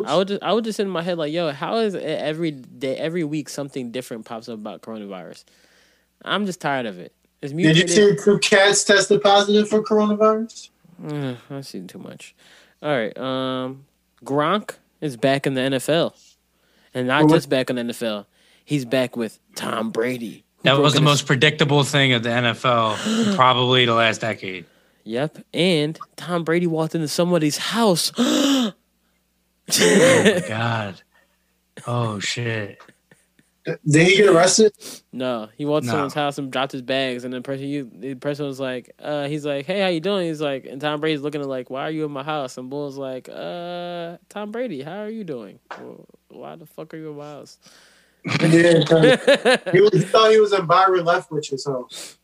I would just I would just in my head like, yo, how is it every day, every week something different pops up about coronavirus? I'm just tired of it. It's Did you see two cats tested positive for coronavirus? Ugh, I've seen too much. All right, um, Gronk is back in the NFL, and not Well, just back in the NFL. He's back with Tom Brady. That was the his- most predictable thing of the NFL, probably the last decade. Yep, and Tom Brady walked into somebody's house. Oh my god! Oh shit! Did he get arrested? No, he walked to No. someone's house and dropped his bags, and the person you the person was like, uh, he's like, hey, how you doing? He's like, and Tom Brady's looking at like, why are you in my house? And Bull's like, uh, Tom Brady, how are you doing? Well, why the fuck are you in my house? Yeah, 'cause he, was, he thought he was in Byron Leftwich's house.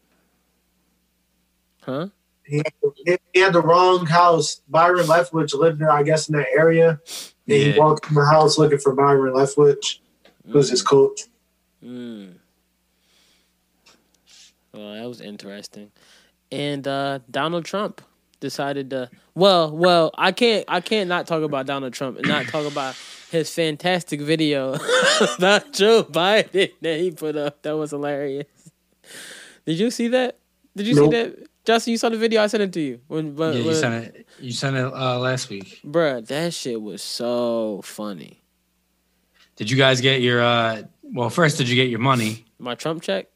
Huh? He had, he had the wrong house. Byron Leftwich lived there, I guess, in that area. And he walked in the house looking for Byron Leftwich, who's his coach. Mm. Well, that was interesting. And uh, Donald Trump decided to. Well, well, I can't. I can't not talk about Donald Trump and not talk about his fantastic video about Joe Biden that he put up. That was hilarious. Did you see that? Did you Nope. see that? Justin, you saw the video. I sent it to you. When, when, Yeah, you when- sent it. You sent it uh, last week. Bruh, that shit was so funny. Did you guys get your? uh Well, first, did you get your money? My Trump check.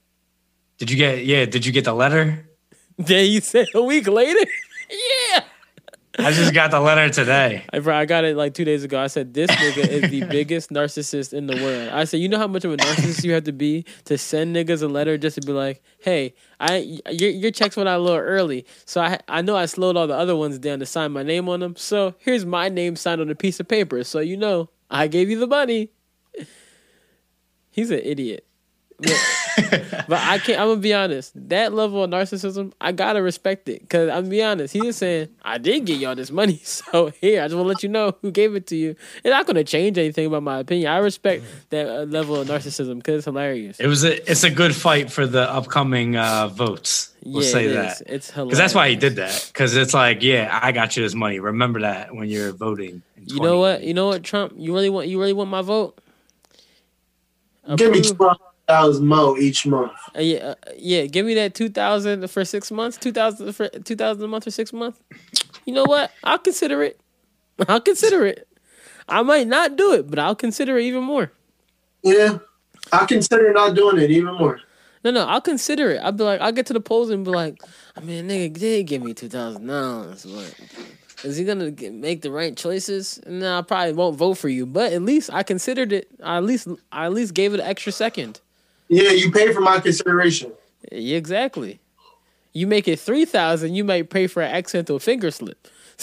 Did you get? Yeah. Did you get the letter? Then you said a week later. yeah. I just got the letter today. I, I got it like two days ago. I said this nigga is the biggest narcissist in the world. I said, you know how much of a narcissist you have to be to send niggas a letter just to be like, hey, I your your checks went out a little early, so I I know I slowed all the other ones down to sign my name on them. So here's my name signed on a piece of paper, so you know I gave you the money. He's an idiot. But, but I can't. I'm gonna be honest. That level of narcissism, I gotta respect it. Cause I'm gonna be honest. He is saying, "I did get y'all this money, so here, I just want to let you know who gave it to you." It's not gonna change anything about my opinion. I respect that uh, level of narcissism because it's hilarious. It was a. It's a good fight for the upcoming uh votes. We'll yeah, say it that. is. It's hilarious. Because that's why he did that. Because it's like, yeah, I got you this money. Remember that when you're voting. You know what? You know what, Trump? You really want? You really want my vote? Give me Approve- twelve thousand mo each month. Uh, yeah, uh, yeah. Give me that two thousand for six months. Two thousand for two thousand a month for six months. You know what? I'll consider it. I'll consider it. I might not do it, but I'll consider it even more. Yeah, I consider not doing it even more. No, no, I'll consider it. I'll be like, I'll get to the polls and be like, I mean, nigga did give me two thousand dollars, but is he gonna get, make the right choices? No, I probably won't vote for you, but at least I considered it. I at least, I at least gave it an extra second. Yeah, you pay for my consideration. Exactly. You make it three thousand, you might pay for an accidental finger slip.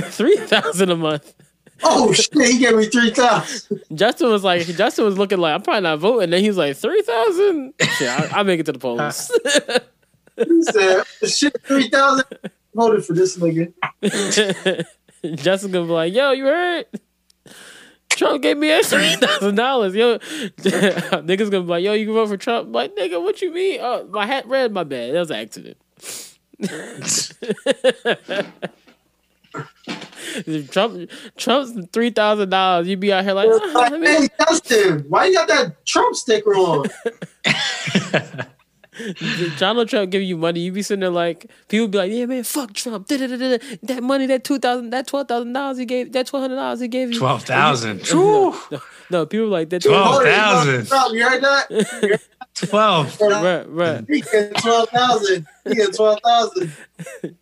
three thousand a month. Oh shit, he gave me three thousand. Justin was like, Justin was looking like, I'm probably not voting. Then he was like, three thousand. Yeah, I, I'll make it to the polls. He said, "Shit, three thousand. Voted for this nigga." Justin gonna be like, yo, you heard? Trump gave me extra three thousand dollars. Yo, niggas gonna be like, yo, you can vote for Trump. I'm like, nigga, what you mean? Oh, my hat red. My bad. That was an accident. Trump, Trump's three thousand dollars. You be out here like, "Ah, Like, let me- hey, Justin, why you got that Trump sticker on? Donald Trump give you money, you be sitting there like people be like, yeah man, fuck Trump. Da-da-da-da-da. That money, that two thousand, that twelve thousand dollars he gave, that twelve hundred dollars he gave you. Twelve thousand. No, no, no, people like that. Twelve. Hold it, 12,000. Trump, You heard that? Twelve. Right, right. He get twelve thousand. He get twelve thousand.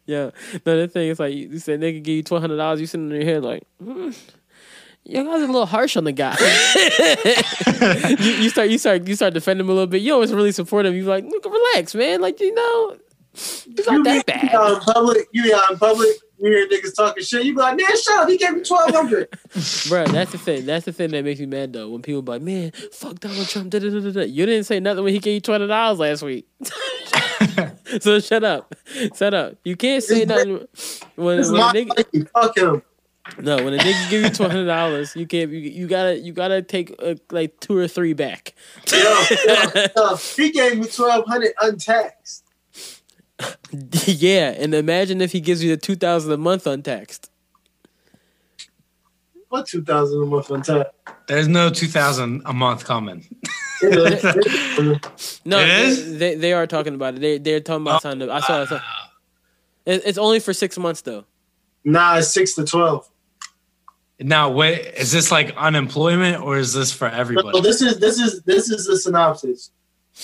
Yeah. No, the thing is like you said they could give you twelve hundred dollars, you sitting in your head like, hmm, you guys are a little harsh on the guy. you, you start you start you start defending him a little bit. You always really support him. You're like, look, relax, man. Like, you know, it's You not be that you be out bad. in public. You out in public. You hear niggas talking shit. You be like, man, shut up. He gave me twelve hundred. Bro, that's the thing. That's the thing that makes me mad though. When people be like, man, fuck Donald Trump. Da, da, da, da. You didn't say nothing when he gave you twenty dollars last week. so shut up. Shut up. You can't say It's nothing when, is when nigga. Fuck him. No, when a nigga give you two hundred dollars, you can't. You, you gotta. You gotta take uh, like two or three back. Yo, yo, yo, he gave me twelve hundred untaxed. yeah, and imagine if he gives you the two thousand a month untaxed. What two thousand a month untaxed? There's no two thousand a month coming. No, It they. They, they are talking about it. They they're talking about signing up. I saw. I saw it, it's only for six months though. nah, it's six to twelve. Now, wait, is this like unemployment or is this for No, everybody? this is this is this is the synopsis.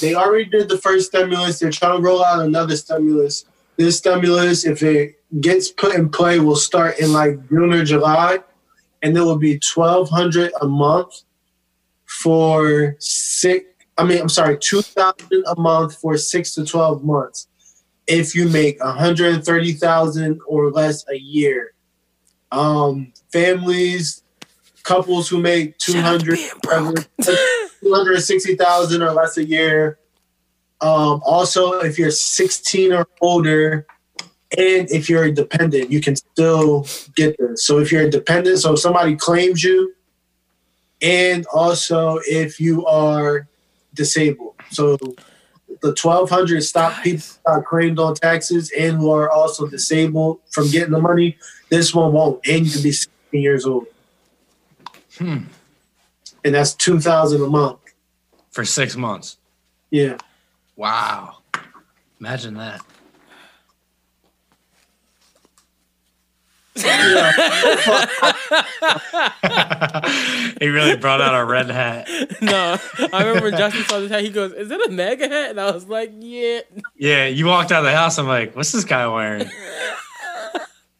They already did the first stimulus. They're trying to roll out another stimulus. This stimulus, if it gets put in play, will start in like June or July, and it will be twelve hundred a month for six. I mean, I'm sorry, two thousand a month for six to twelve months. If you make one hundred thirty thousand or less a year, um, families, couples who make two hundred. 260,000 or less a year. Um, also, if you're 16 or older, and if you're a dependent, you can still get this. So if you're a dependent, so if somebody claims you, and also if you are disabled. So the 1200 stop people got claimed on taxes and who are also disabled from getting the money. This one won't, and you can be 16 years old. Hmm. And that's 2000 a month. For six months. Yeah. Wow. Imagine that. he really brought out a red hat. no, I remember Justin saw this hat. He goes, "Is it a MAGA hat?" And I was like, "Yeah." Yeah, you walked out of the house. I'm like, what's this guy wearing?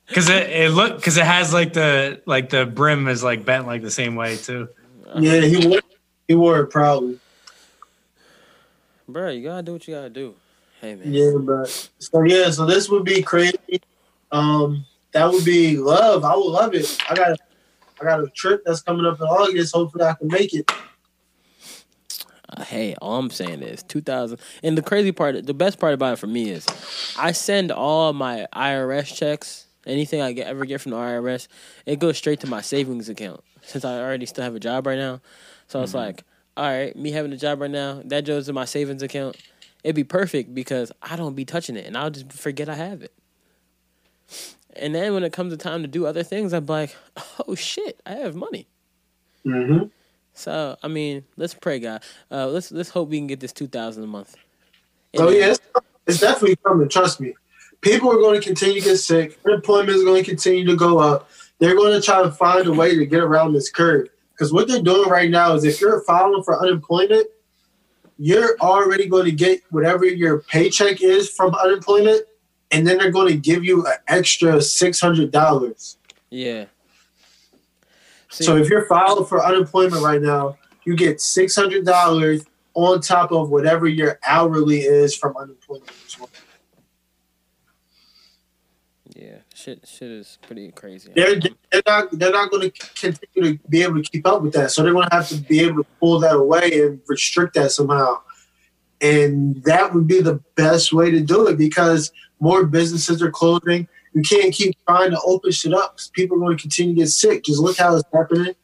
Because it, it look because it has like the like the brim is like bent like the same way too. Yeah, he wore, he wore it proudly. Bro, you gotta do what you gotta do. Hey man. Yeah, but so yeah, so this would be crazy. Um, that would be love. I would love it. I got, I got a trip that's coming up in August. Hopefully, I can make it. Uh, hey, all I'm saying is 2000. And the crazy part, the best part about it for me is, I send all my IRS checks, anything I get ever get from the IRS, it goes straight to my savings account. Since I already still have a job right now, so it's like, all right, me having a job right now, that goes to my savings account. It'd be perfect because I don't be touching it, and I'll just forget I have it. And then when it comes to time to do other things, I'm like, oh shit, I have money. Mm-hmm. So I mean, let's pray, God. Uh, let's let's hope we can get this two thousand a month. So yeah, it's, it's definitely coming. Trust me. People are going to continue to get sick. Unemployment is going to continue to go up. They're going to try to find a way to get around this curve. Because what they're doing right now is if you're filing for unemployment, you're already going to get whatever your paycheck is from unemployment, and then they're going to give you an extra six hundred dollars. Yeah. See, So if you're filing for unemployment right now, you get six hundred dollars on top of whatever your hourly is from unemployment as well. yeah, shit, shit is pretty crazy. they're they're not they're not going to continue to be able to keep up with that. So they're going to have to be able to pull that away and restrict that somehow. And that would be the best way to do it because more businesses are closing. You can't keep trying to open shit up 'cause people are going to continue to get sick. Just look how it's happening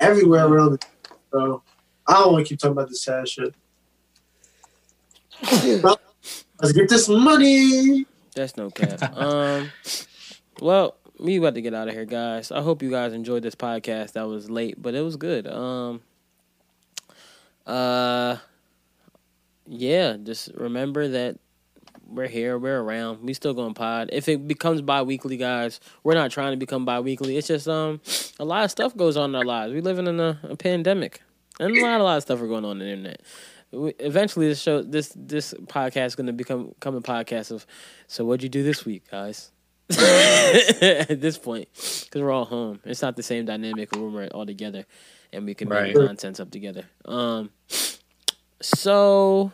everywhere around. The, so I don't want to keep talking about this sad shit. Well, Let's get this money. That's no cap. um, well, we about to get out of here, guys. I hope you guys enjoyed this podcast. That was late, but it was good. Um, uh, yeah, just remember that we're here, we're around. We still going pod. If it becomes bi-weekly, guys, we're not trying to become bi-weekly. It's just um a lot of stuff goes on in our lives. We living in a, a pandemic, and a lot, a lot of stuff are going on, on the internet. We, eventually, this show, this this podcast is going to become come a podcast of. So, what'd you do this week, guys? At this point, because we're all home, it's not the same dynamic when we're all together, and we can Right. make nonsense up together. Um, so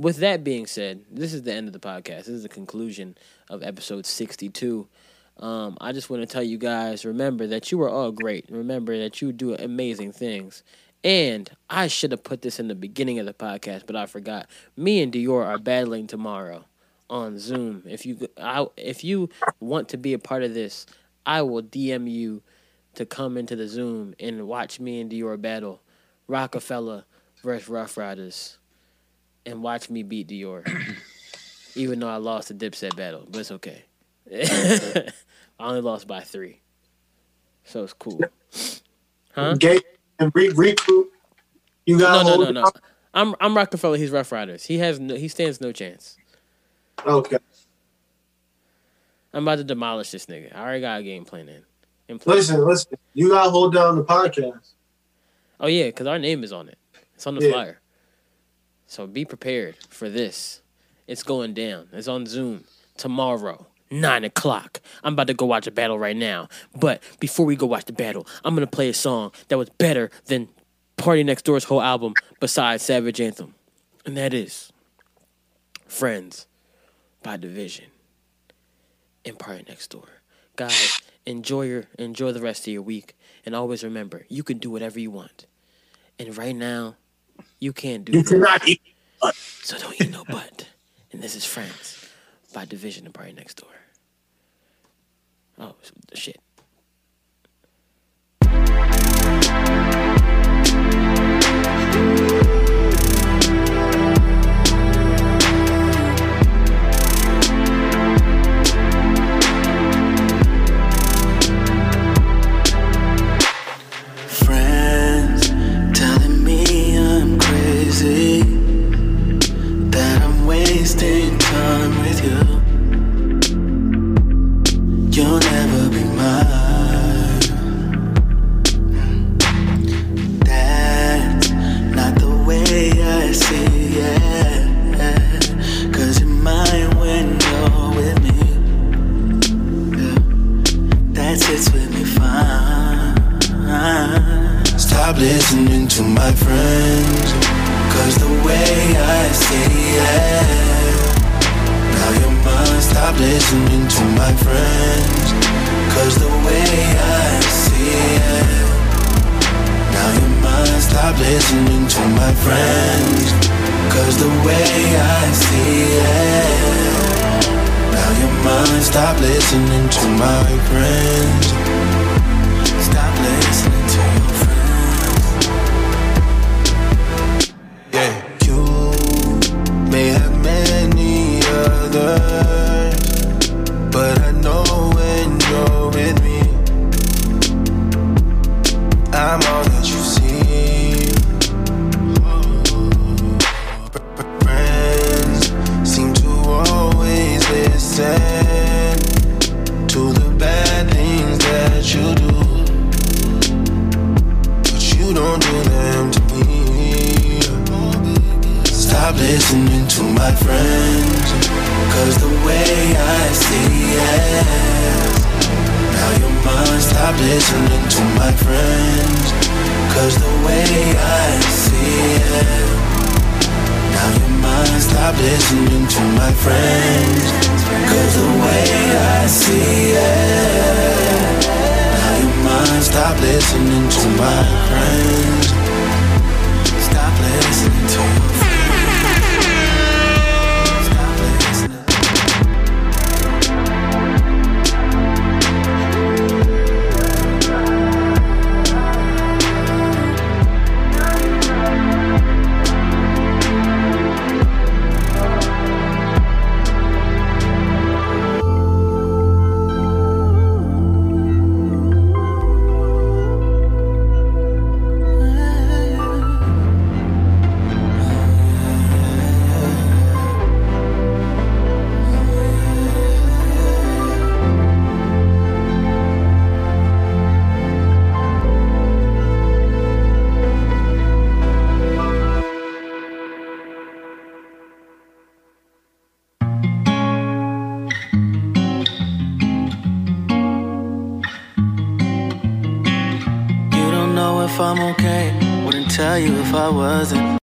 with that being said, this is the end of the podcast. This is the conclusion of episode 62. Um, I just want to tell you guys remember that you are all great. Remember that you do amazing things. And I should have put this in the beginning of the podcast, but I forgot. Me and Dior are battling tomorrow on Zoom. If you I, if you want to be a part of this, I will DM you to come into the Zoom and watch me and Dior battle Roc-A-Fella versus Ruff Ryders and watch me beat Dior. Even though I lost the Dipset battle, but it's okay. I only lost by three, so it's cool. Huh? Gay and re- recruit. You No, got no, hold no, no. I'm I'm Roc-A-Fella. He's Ruff Ryders. He has no, he stands no chance. Okay. I'm about to demolish this nigga. I already got a game plan in. in place. Listen, listen. You got to hold down the podcast. Oh yeah, because our name is on it. It's on the Yeah. flyer. So be prepared for this. It's going down. It's on Zoom tomorrow, nine o'clock. I'm about to go watch a battle right now. But before we go watch the battle, I'm gonna play a song that was better than PARTYNEXTDOOR's whole album besides Savage Anthem, and that is "Friends" by Division and Party Next Door. Guys, enjoy your enjoy the rest of your week, and always remember you can do whatever you want. And right now, you can't do You that. cannot eat. So don't eat no butt. And this is France by Division and PARTYNEXTDOOR. Oh shit.